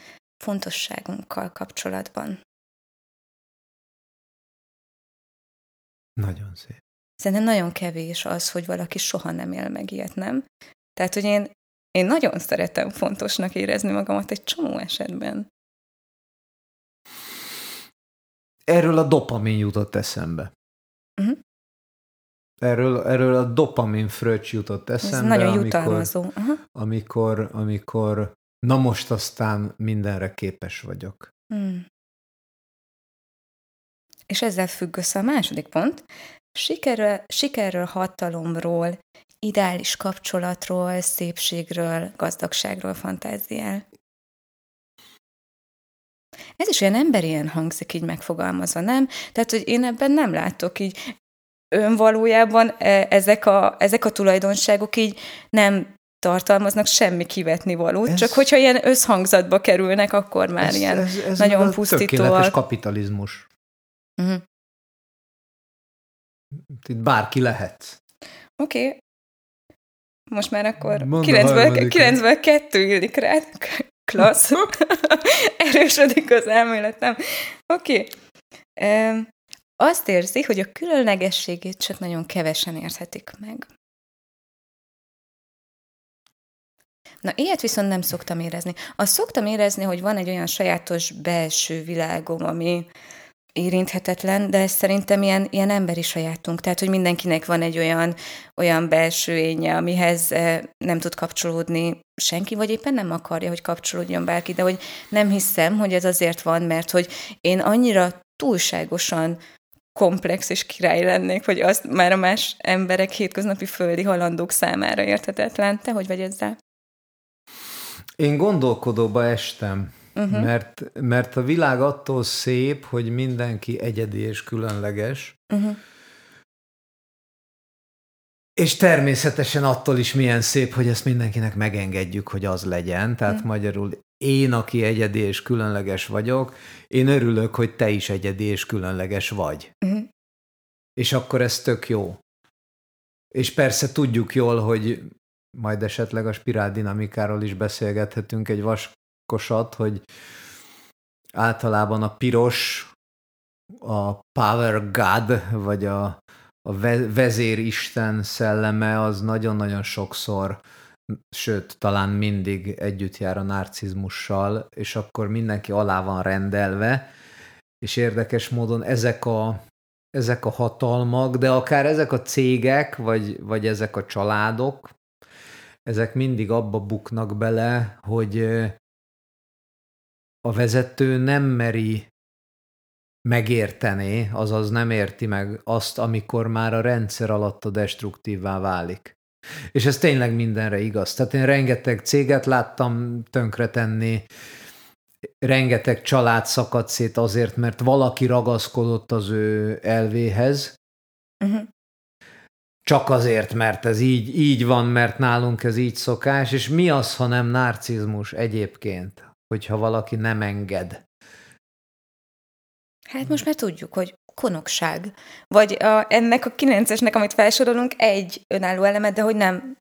fontosságunkkal kapcsolatban. Nagyon szép. Szerintem nagyon kevés az, hogy valaki soha nem él meg ilyet, nem? Tehát, hogy én, én nagyon szeretem fontosnak érezni magamat egy csomó esetben. Erről a dopamin jutott eszembe. Uh-huh. Erről, erről a dopamin fröccs jutott eszembe. Ez nagyon jutalmazó. Amikor, uh-huh. amikor, amikor na most aztán mindenre képes vagyok. Hmm. És ezzel függ össze a második pont. Sikerről, sikerről, hatalomról, ideális kapcsolatról, szépségről, gazdagságról fantáziál. Ez is olyan emberien hangzik így megfogalmazva, nem? Tehát, hogy én ebben nem látok így ön valójában e, ezek a, ezek a tulajdonságok így nem tartalmaznak semmi kivetni valót, ez, csak hogyha ilyen összhangzatba kerülnek, akkor már ez, ilyen ez, ez nagyon pusztítóak. Tökéletes kapitalizmus. Uh-huh. Itt bárki lehet. Oké. Okay. Most már akkor 9-ből 2 illik rád. Klassz. Erősödik az elméletem. Oké. Okay. Azt érzi, hogy a különlegességét csak nagyon kevesen érthetik meg. Na, ilyet viszont nem szoktam érezni. Azt szoktam érezni, hogy van egy olyan sajátos belső világom, ami érinthetetlen, de ez szerintem ilyen, ilyen emberi sajátunk. Tehát, hogy mindenkinek van egy olyan, olyan belső énje, amihez eh, nem tud kapcsolódni senki, vagy éppen nem akarja, hogy kapcsolódjon bárki, de hogy nem hiszem, hogy ez azért van, mert hogy én annyira túlságosan komplex és király lennék, hogy azt már a más emberek hétköznapi földi halandók számára érthetetlen. Te hogy vagy ezzel? Én gondolkodóba estem, uh-huh. mert, mert a világ attól szép, hogy mindenki egyedi és különleges, uh-huh. és természetesen attól is milyen szép, hogy ezt mindenkinek megengedjük, hogy az legyen. Tehát uh-huh. magyarul én, aki egyedi és különleges vagyok, én örülök, hogy te is egyedi és különleges vagy. Uh-huh. És akkor ez tök jó. És persze tudjuk jól, hogy majd esetleg a spirál dinamikáról is beszélgethetünk egy vaskosat, hogy általában a piros, a power god, vagy a, a vezéristen szelleme az nagyon-nagyon sokszor sőt, talán mindig együtt jár a narcizmussal, és akkor mindenki alá van rendelve, és érdekes módon ezek a, ezek a hatalmak, de akár ezek a cégek, vagy, vagy ezek a családok, ezek mindig abba buknak bele, hogy a vezető nem meri megérteni, azaz nem érti meg azt, amikor már a rendszer alatt a destruktívvá válik. És ez tényleg mindenre igaz. Tehát én rengeteg céget láttam tönkretenni, rengeteg család szakadt szét azért, mert valaki ragaszkodott az ő elvéhez, uh-huh. csak azért, mert ez így, így van, mert nálunk ez így szokás, és mi az, ha nem narcizmus egyébként, hogyha valaki nem enged? Hát most már tudjuk, hogy konokság. Vagy a, ennek a kilencesnek, amit felsorolunk, egy önálló elemet, de hogy nem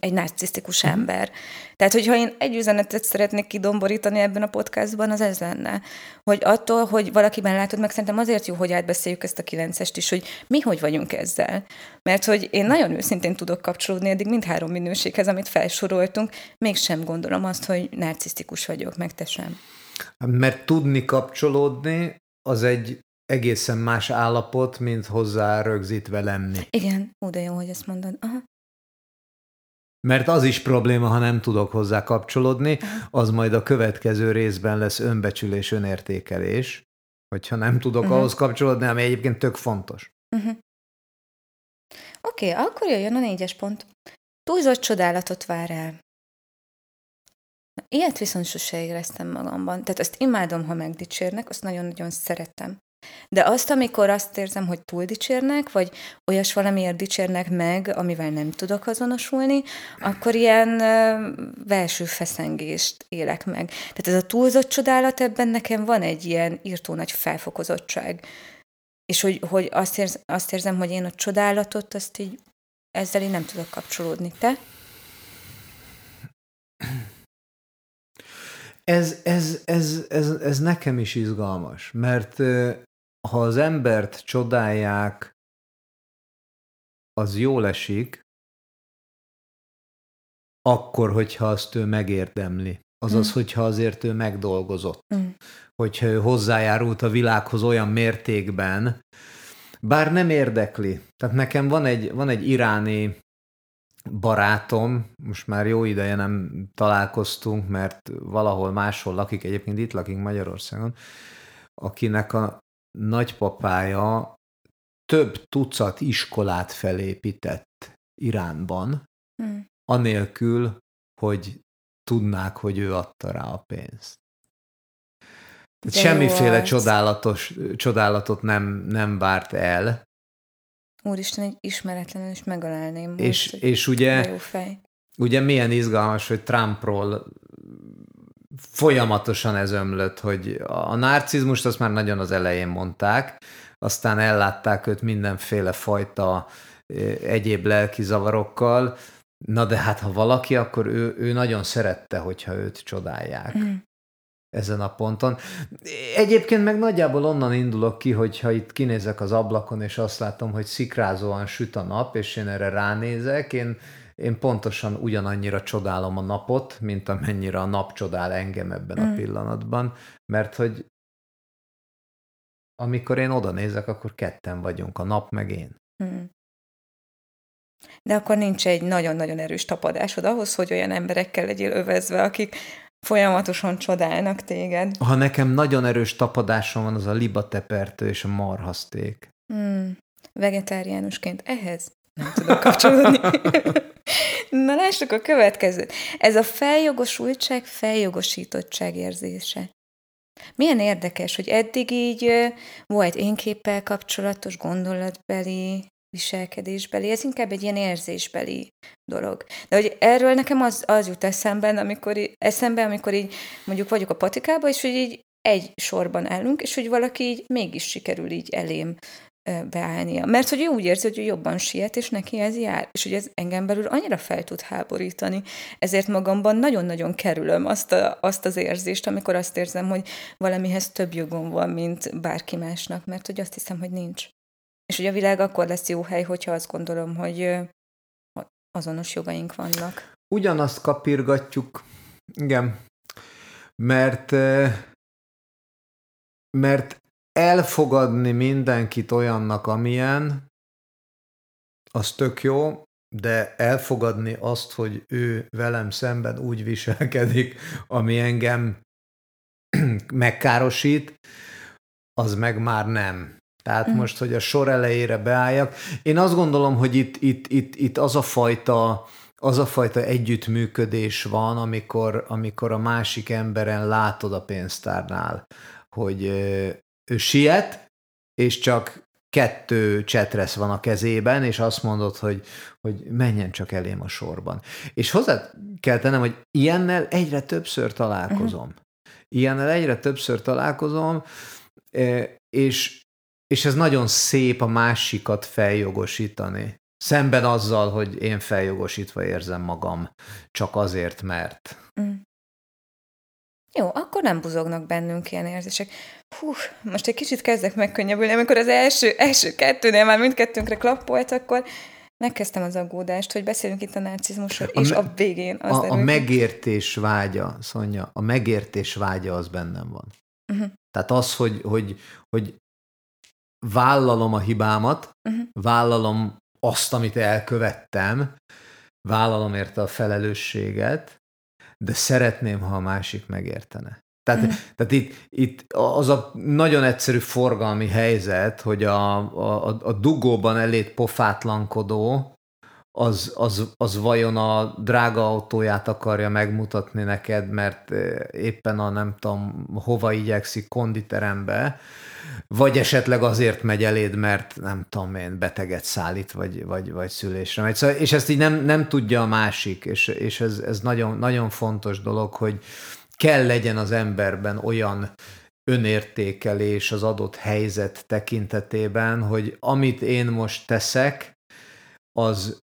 egy narcisztikus uh-huh. ember. Tehát, hogyha én egy üzenetet szeretnék kidomborítani ebben a podcastban, az ez lenne. Hogy attól, hogy valakiben látod, meg szerintem azért jó, hogy átbeszéljük ezt a kilencest is, hogy mi hogy vagyunk ezzel. Mert hogy én nagyon őszintén tudok kapcsolódni eddig mindhárom minőséghez, amit felsoroltunk, mégsem gondolom azt, hogy narcisztikus vagyok, meg te sem. Mert tudni kapcsolódni, az egy egészen más állapot, mint hozzá rögzítve lenni. Igen, ó, de jó, hogy ezt mondod. Aha. Mert az is probléma, ha nem tudok hozzá kapcsolódni, az majd a következő részben lesz önbecsülés, önértékelés, hogyha nem tudok uh-huh. ahhoz kapcsolódni, ami egyébként tök fontos. Uh-huh. Oké, okay, akkor jöjjön a négyes pont. Túlzott csodálatot vár el. Ilyet viszont sose éreztem magamban. Tehát azt imádom, ha megdicsérnek, azt nagyon-nagyon szeretem. De azt, amikor azt érzem, hogy túl dicsérnek, vagy olyas valamiért dicsérnek meg, amivel nem tudok azonosulni, akkor ilyen belső feszengést élek meg. Tehát ez a túlzott csodálat, ebben nekem van egy ilyen írtó nagy felfokozottság. és hogy, hogy azt, érz, azt érzem, hogy én a csodálatot, azt így ezzel én nem tudok kapcsolódni. Te? Ez, ez, ez, ez, ez nekem is izgalmas, mert ha az embert csodálják, az jól esik, akkor, hogyha azt ő megérdemli. Azaz, mm. hogyha azért ő megdolgozott. Mm. Hogyha ő hozzájárult a világhoz olyan mértékben, bár nem érdekli. Tehát nekem van egy, van egy iráni barátom, most már jó ideje nem találkoztunk, mert valahol máshol lakik, egyébként itt lakik Magyarországon, akinek a nagypapája több tucat iskolát felépített Iránban, hmm. anélkül, hogy tudnák, hogy ő adta rá a pénzt. Tehát semmiféle csodálatos, csodálatot nem, nem várt el. Úristen, egy ismeretlenül is megalálném. És, most, és ugye, ugye milyen izgalmas, hogy Trumpról folyamatosan ez ömlött, hogy a narcizmust azt már nagyon az elején mondták, aztán ellátták őt mindenféle fajta egyéb lelki zavarokkal, na de hát ha valaki, akkor ő, ő nagyon szerette, hogyha őt csodálják. Mm ezen a ponton. Egyébként meg nagyjából onnan indulok ki, hogyha itt kinézek az ablakon, és azt látom, hogy szikrázóan süt a nap, és én erre ránézek, én, én pontosan ugyanannyira csodálom a napot, mint amennyire a nap csodál engem ebben mm. a pillanatban, mert hogy amikor én oda nézek, akkor ketten vagyunk, a nap meg én. Mm. De akkor nincs egy nagyon-nagyon erős tapadásod ahhoz, hogy olyan emberekkel legyél övezve, akik folyamatosan csodálnak téged. Ha nekem nagyon erős tapadásom van, az a libatepertő és a marhaszték. Hmm. Vegetáriánusként ehhez nem tudok kapcsolódni. Na lássuk a következőt. Ez a feljogosultság, feljogosítottság érzése. Milyen érdekes, hogy eddig így volt énképpel kapcsolatos gondolatbeli viselkedésbeli, ez inkább egy ilyen érzésbeli dolog. De hogy erről nekem az, az jut eszembe, amikor, eszembe, amikor így mondjuk vagyok a patikában, és hogy így egy sorban állunk, és hogy valaki így mégis sikerül így elém beállnia. Mert hogy ő úgy érzi, hogy ő jobban siet, és neki ez jár. És hogy ez engem belül annyira fel tud háborítani. Ezért magamban nagyon-nagyon kerülöm azt, a, azt az érzést, amikor azt érzem, hogy valamihez több jogom van, mint bárki másnak, mert hogy azt hiszem, hogy nincs. És hogy a világ akkor lesz jó hely, hogyha azt gondolom, hogy azonos jogaink vannak. Ugyanazt kapirgatjuk, igen, mert, mert elfogadni mindenkit olyannak, amilyen, az tök jó, de elfogadni azt, hogy ő velem szemben úgy viselkedik, ami engem megkárosít, az meg már nem. Tehát mm. most, hogy a sor elejére beálljak. Én azt gondolom, hogy itt, itt, itt, itt az a fajta az a fajta együttműködés van, amikor, amikor a másik emberen látod a pénztárnál, hogy ő siet, és csak kettő csetresz van a kezében, és azt mondod, hogy, hogy menjen csak elém a sorban. És hozzá kell tennem, hogy ilyennel egyre többször találkozom. Uh-huh. Ilyennel egyre többször találkozom, és és ez nagyon szép a másikat feljogosítani. Szemben azzal, hogy én feljogosítva érzem magam, csak azért, mert. Mm. Jó, akkor nem buzognak bennünk ilyen érzések. Hú, most egy kicsit kezdek megkönnyebbülni, amikor az első, első kettőnél már mindkettőnkre klappolt, akkor megkezdtem az aggódást, hogy beszélünk itt a narcizmusról, a és me- a végén az A, a megértés vágya, Szonya, a megértés vágya az bennem van. Uh-huh. Tehát az, hogy, hogy, hogy vállalom a hibámat, uh-huh. vállalom azt, amit elkövettem, vállalom érte a felelősséget, de szeretném, ha a másik megértene. Tehát, uh-huh. tehát itt, itt az a nagyon egyszerű forgalmi helyzet, hogy a, a, a dugóban elét pofátlankodó, az, az, az vajon a drága autóját akarja megmutatni neked, mert éppen a nem tudom hova igyekszik konditerembe, vagy esetleg azért megy eléd, mert nem tudom én, beteget szállít, vagy, vagy, vagy szülésre megy. Szóval, és ezt így nem, nem tudja a másik, és, és ez, ez nagyon, nagyon fontos dolog, hogy kell legyen az emberben olyan önértékelés az adott helyzet tekintetében, hogy amit én most teszek, az,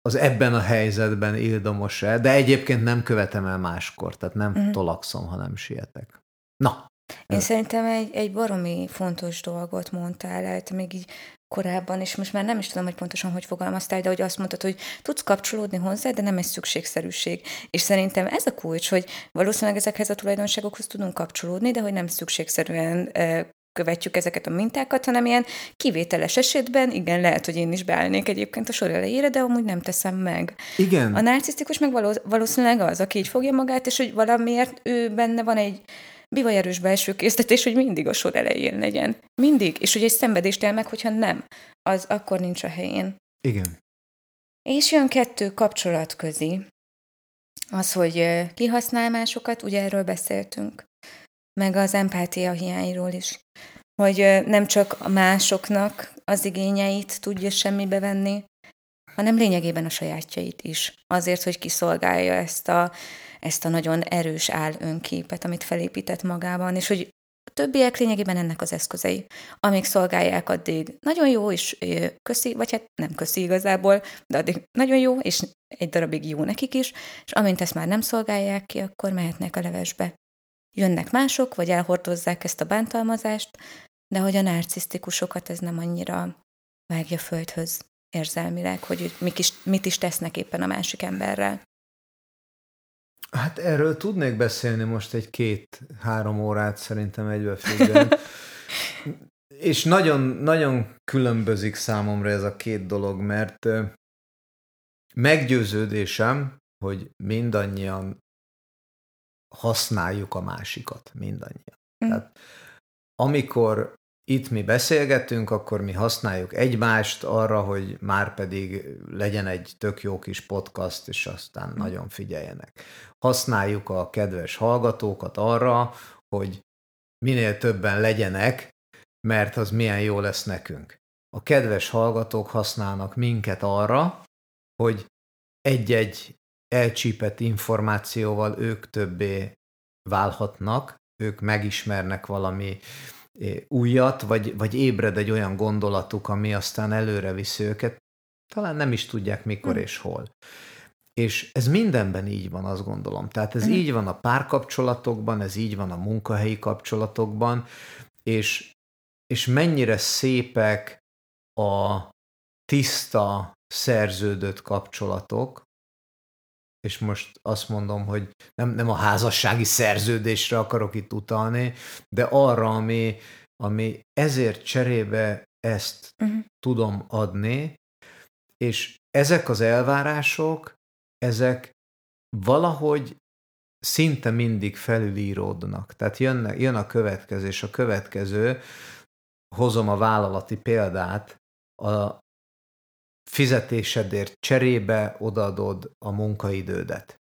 az ebben a helyzetben ildomos-e, de egyébként nem követem el máskor, tehát nem uh-huh. tolakszom, hanem sietek. Na. Én szerintem egy, egy baromi fontos dolgot mondtál el, még így korábban, és most már nem is tudom, hogy pontosan hogy fogalmaztál, de hogy azt mondtad, hogy tudsz kapcsolódni hozzá, de nem egy szükségszerűség. És szerintem ez a kulcs, hogy valószínűleg ezekhez a tulajdonságokhoz tudunk kapcsolódni, de hogy nem szükségszerűen követjük ezeket a mintákat, hanem ilyen kivételes esetben, igen, lehet, hogy én is beállnék egyébként a sor elejére, de amúgy nem teszem meg. Igen. A narcisztikus meg valószínűleg az, aki így fogja magát, és hogy valamiért ő benne van egy bivaj erős belső késztetés, hogy mindig a sor elején legyen. Mindig. És hogy egy szenvedést el meg, hogyha nem, az akkor nincs a helyén. Igen. És jön kettő kapcsolat közi. Az, hogy kihasznál másokat, ugye erről beszéltünk. Meg az empátia hiányról is. Hogy nem csak a másoknak az igényeit tudja semmibe venni, hanem lényegében a sajátjait is. Azért, hogy kiszolgálja ezt a ezt a nagyon erős áll önképet, amit felépített magában, és hogy a többiek lényegében ennek az eszközei, amíg szolgálják, addig nagyon jó, és köszi, vagy hát nem köszi igazából, de addig nagyon jó, és egy darabig jó nekik is, és amint ezt már nem szolgálják ki, akkor mehetnek a levesbe. Jönnek mások, vagy elhordozzák ezt a bántalmazást, de hogy a narcisztikusokat ez nem annyira vágja földhöz érzelmileg, hogy mit is, mit is tesznek éppen a másik emberrel. Hát erről tudnék beszélni most egy két-három órát szerintem egybefüggően. És nagyon, nagyon különbözik számomra ez a két dolog, mert meggyőződésem, hogy mindannyian használjuk a másikat, mindannyian. Mm. Tehát amikor itt mi beszélgetünk, akkor mi használjuk egymást arra, hogy már pedig legyen egy tök jó kis podcast, és aztán mm. nagyon figyeljenek. Használjuk a kedves hallgatókat arra, hogy minél többen legyenek, mert az milyen jó lesz nekünk. A kedves hallgatók használnak minket arra, hogy egy-egy elcsípett információval ők többé válhatnak, ők megismernek valami újat, vagy, vagy ébred egy olyan gondolatuk, ami aztán előre viszi őket, talán nem is tudják mikor hm. és hol. És ez mindenben így van, azt gondolom. Tehát ez hm. így van a párkapcsolatokban, ez így van a munkahelyi kapcsolatokban, és, és mennyire szépek a tiszta, szerződött kapcsolatok, és most azt mondom, hogy nem, nem a házassági szerződésre akarok itt utalni, de arra, ami, ami ezért cserébe ezt uh-huh. tudom adni, és ezek az elvárások, ezek valahogy szinte mindig felülíródnak. Tehát jön, jön a következő, és a következő, hozom a vállalati példát, a, fizetésedért cserébe odaadod a munkaidődet.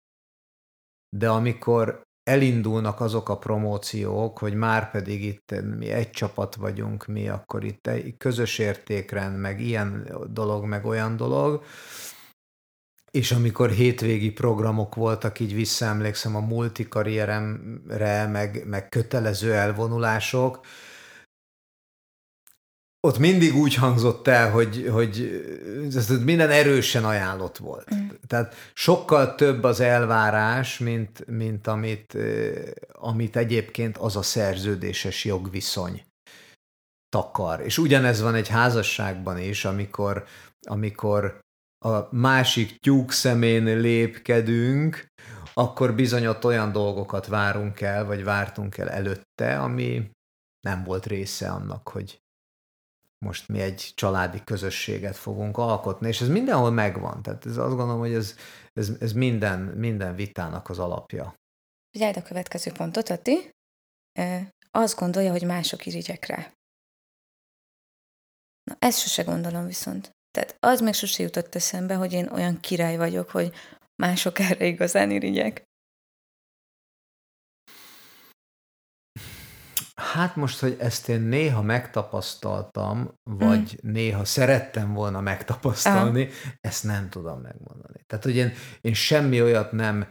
De amikor elindulnak azok a promóciók, hogy már pedig itt mi egy csapat vagyunk, mi akkor itt egy közös értékrend, meg ilyen dolog, meg olyan dolog, és amikor hétvégi programok voltak, így visszaemlékszem a multikarrieremre, meg, meg kötelező elvonulások, ott mindig úgy hangzott el, hogy, hogy minden erősen ajánlott volt. Mm. Tehát sokkal több az elvárás, mint, mint amit, amit egyébként az a szerződéses jogviszony takar. És ugyanez van egy házasságban is, amikor, amikor a másik tyúk szemén lépkedünk, akkor bizony ott olyan dolgokat várunk el, vagy vártunk el előtte, ami nem volt része annak, hogy most mi egy családi közösséget fogunk alkotni, és ez mindenhol megvan. Tehát ez azt gondolom, hogy ez, ez, ez minden, minden vitának az alapja. Figyeld a következő pontot, Ati. Azt gondolja, hogy mások irigyek rá. Na, ezt sose gondolom viszont. Tehát az még sose jutott eszembe, hogy én olyan király vagyok, hogy mások erre igazán irigyek. Hát most, hogy ezt én néha megtapasztaltam, vagy mm. néha szerettem volna megtapasztalni, Aha. ezt nem tudom megmondani. Tehát, hogy én, én semmi olyat nem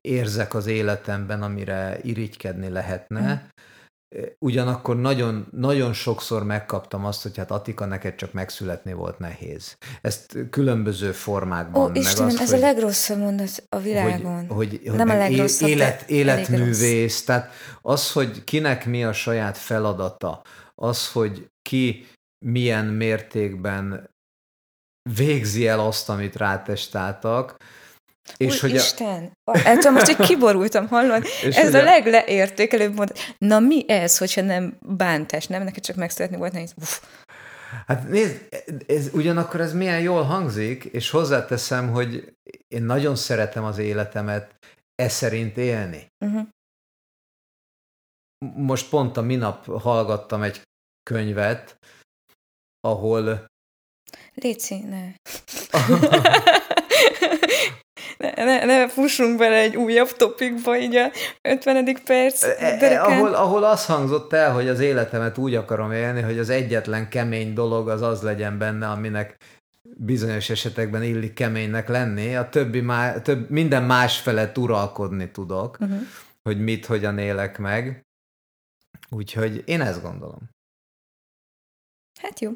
érzek az életemben, amire irigykedni lehetne, mm. Ugyanakkor nagyon, nagyon sokszor megkaptam azt, hogy hát Atika, neked csak megszületni volt nehéz. Ezt különböző formákban. Ó, Istenem, azt, ez hogy, a legrosszabb mondat a világon. Hogy, hogy, Nem a legrosszabb, élet, életművész, tehát az, hogy kinek mi a saját feladata, az, hogy ki milyen mértékben végzi el azt, amit rátestáltak, és Új, hogy Isten! A... Ettől most így kiborultam, hallod? ez a, legleértékelőbb mondat. Na mi ez, hogyha nem bántás, nem? Neked csak megszeretni volt nehéz. Uff. Hát nézd, ez, ugyanakkor ez milyen jól hangzik, és hozzáteszem, hogy én nagyon szeretem az életemet e szerint élni. Uh-huh. Most pont a minap hallgattam egy könyvet, ahol... Léci, ne. ne, ne, ne fussunk bele egy újabb topikba, így a 50. perc e, e, ahol, ahol az hangzott el, hogy az életemet úgy akarom élni, hogy az egyetlen kemény dolog az az legyen benne, aminek bizonyos esetekben illik keménynek lenni, a többi má, több, minden más felett uralkodni tudok, uh-huh. hogy mit, hogyan élek meg. Úgyhogy én ezt gondolom. Hát jó.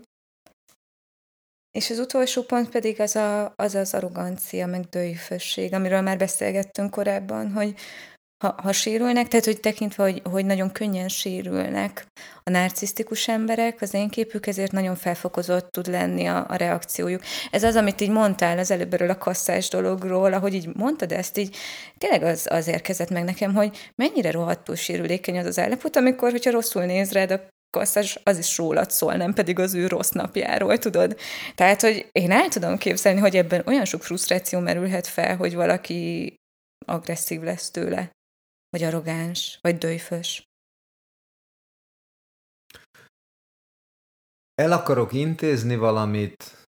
És az utolsó pont pedig az a, az, az arrogancia, meg dőjfösség, amiről már beszélgettünk korábban, hogy ha, ha sérülnek, tehát hogy tekintve, hogy, hogy nagyon könnyen sérülnek a narcisztikus emberek, az én képük ezért nagyon felfokozott tud lenni a, a reakciójuk. Ez az, amit így mondtál az előbb erről a kasszás dologról, ahogy így mondtad ezt, így tényleg az, az érkezett meg nekem, hogy mennyire rohadtul sérülékeny az az állapot, amikor, hogyha rosszul néz rád, kasszás, az is rólad szól, nem pedig az ő rossz napjáról, tudod? Tehát, hogy én el tudom képzelni, hogy ebben olyan sok frusztráció merülhet fel, hogy valaki agresszív lesz tőle, vagy arrogáns, vagy dőjfös. El akarok intézni valamit,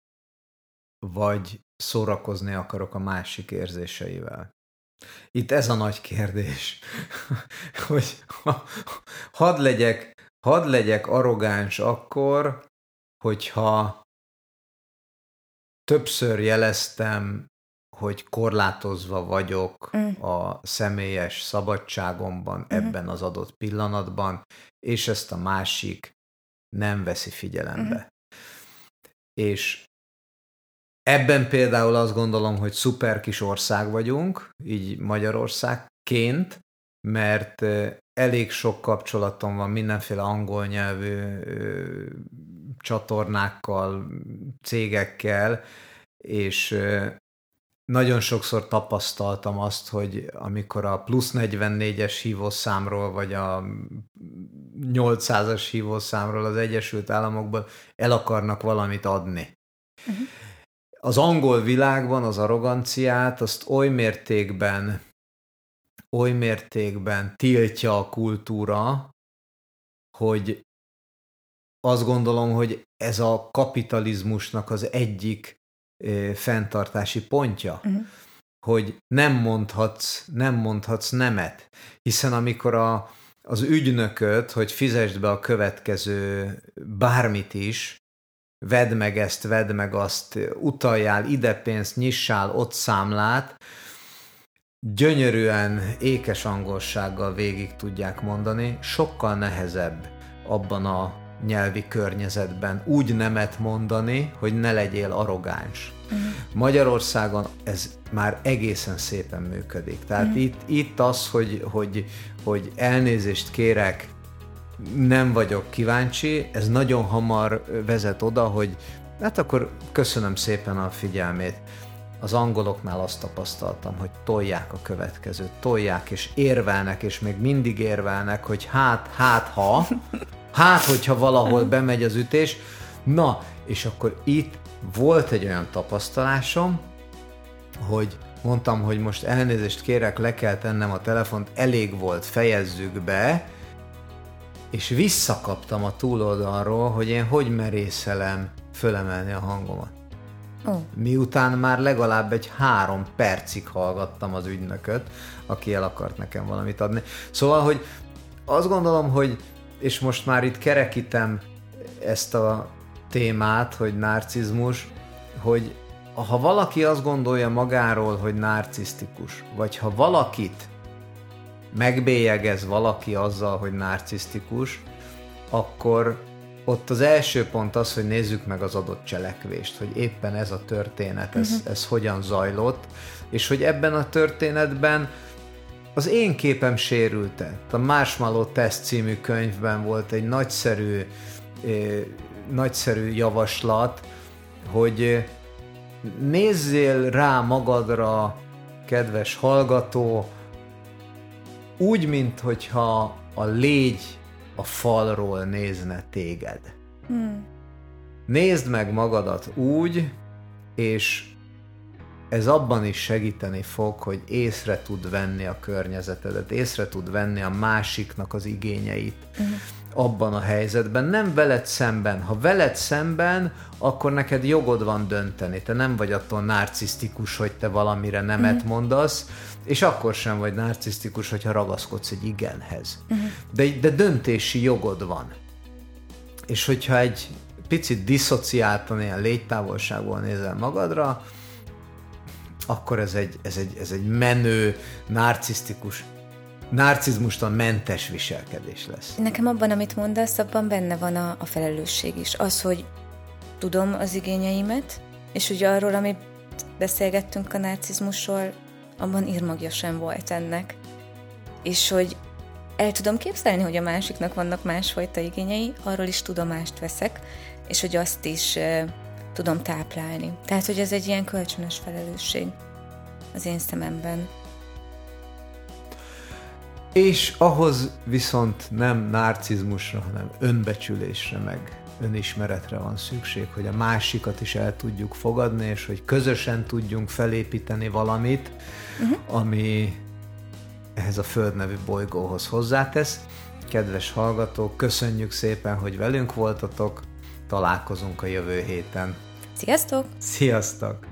vagy szórakozni akarok a másik érzéseivel. Itt ez a nagy kérdés, hogy hadd legyek hadd legyek arrogáns akkor, hogyha többször jeleztem, hogy korlátozva vagyok mm. a személyes szabadságomban mm. ebben az adott pillanatban, és ezt a másik nem veszi figyelembe. Mm. És ebben például azt gondolom, hogy szuper kis ország vagyunk, így Magyarországként, mert elég sok kapcsolatom van mindenféle angol nyelvű csatornákkal, cégekkel, és nagyon sokszor tapasztaltam azt, hogy amikor a plusz 44-es hívószámról, vagy a 800-as hívószámról az Egyesült Államokból el akarnak valamit adni. Uh-huh. Az angol világban az arroganciát azt oly mértékben oly mértékben tiltja a kultúra, hogy azt gondolom, hogy ez a kapitalizmusnak az egyik fenntartási pontja, uh-huh. hogy nem mondhatsz, nem mondhatsz nemet, hiszen amikor a, az ügynököt, hogy fizesd be a következő bármit is, vedd meg ezt, vedd meg azt, utaljál ide pénzt, nyissál ott számlát, gyönyörűen ékes angolsággal végig tudják mondani, sokkal nehezebb abban a nyelvi környezetben úgy nemet mondani, hogy ne legyél arrogáns. Uh-huh. Magyarországon ez már egészen szépen működik. Tehát uh-huh. itt, itt az, hogy, hogy, hogy elnézést kérek, nem vagyok kíváncsi, ez nagyon hamar vezet oda, hogy hát akkor köszönöm szépen a figyelmét az angoloknál azt tapasztaltam, hogy tolják a következőt, tolják és érvelnek, és még mindig érvelnek, hogy hát, hát ha, hát hogyha valahol bemegy az ütés, na, és akkor itt volt egy olyan tapasztalásom, hogy mondtam, hogy most elnézést kérek, le kell tennem a telefont, elég volt, fejezzük be, és visszakaptam a túloldalról, hogy én hogy merészelem fölemelni a hangomat. Miután már legalább egy három percig hallgattam az ügynököt, aki el akart nekem valamit adni. Szóval, hogy azt gondolom, hogy, és most már itt kerekítem ezt a témát, hogy narcizmus, hogy ha valaki azt gondolja magáról, hogy narcisztikus, vagy ha valakit megbélyegez valaki azzal, hogy narcisztikus, akkor ott az első pont az, hogy nézzük meg az adott cselekvést, hogy éppen ez a történet, ez, uh-huh. ez hogyan zajlott, és hogy ebben a történetben az én képem sérült-e. A Marshmallow Test című könyvben volt egy nagyszerű, eh, nagyszerű javaslat, hogy nézzél rá magadra, kedves hallgató, úgy, mint hogyha a légy a falról nézne téged. Hmm. Nézd meg magadat úgy, és ez abban is segíteni fog, hogy észre tud venni a környezetedet, észre tud venni a másiknak az igényeit uh-huh. abban a helyzetben, nem veled szemben. Ha veled szemben, akkor neked jogod van dönteni. Te nem vagy attól narcisztikus, hogy te valamire nemet uh-huh. mondasz, és akkor sem vagy narcisztikus, hogyha ragaszkodsz egy igenhez. Uh-huh. De, de döntési jogod van. És hogyha egy picit diszociáltan, ilyen légytávolságból nézel magadra, akkor ez egy, ez egy, ez egy menő, narcisztikus, narcizmustan mentes viselkedés lesz. Nekem abban, amit mondasz, abban benne van a, a felelősség is. Az, hogy tudom az igényeimet, és ugye arról, amit beszélgettünk a narcizmusról, abban írmagja sem volt ennek. És hogy el tudom képzelni, hogy a másiknak vannak másfajta igényei, arról is tudomást veszek, és hogy azt is tudom táplálni. Tehát, hogy ez egy ilyen kölcsönös felelősség az én szememben. És ahhoz viszont nem narcizmusra, hanem önbecsülésre, meg önismeretre van szükség, hogy a másikat is el tudjuk fogadni, és hogy közösen tudjunk felépíteni valamit, uh-huh. ami ehhez a Föld nevű bolygóhoz hozzátesz. Kedves hallgatók, köszönjük szépen, hogy velünk voltatok, találkozunk a jövő héten. Sziasztok! Sziasztok!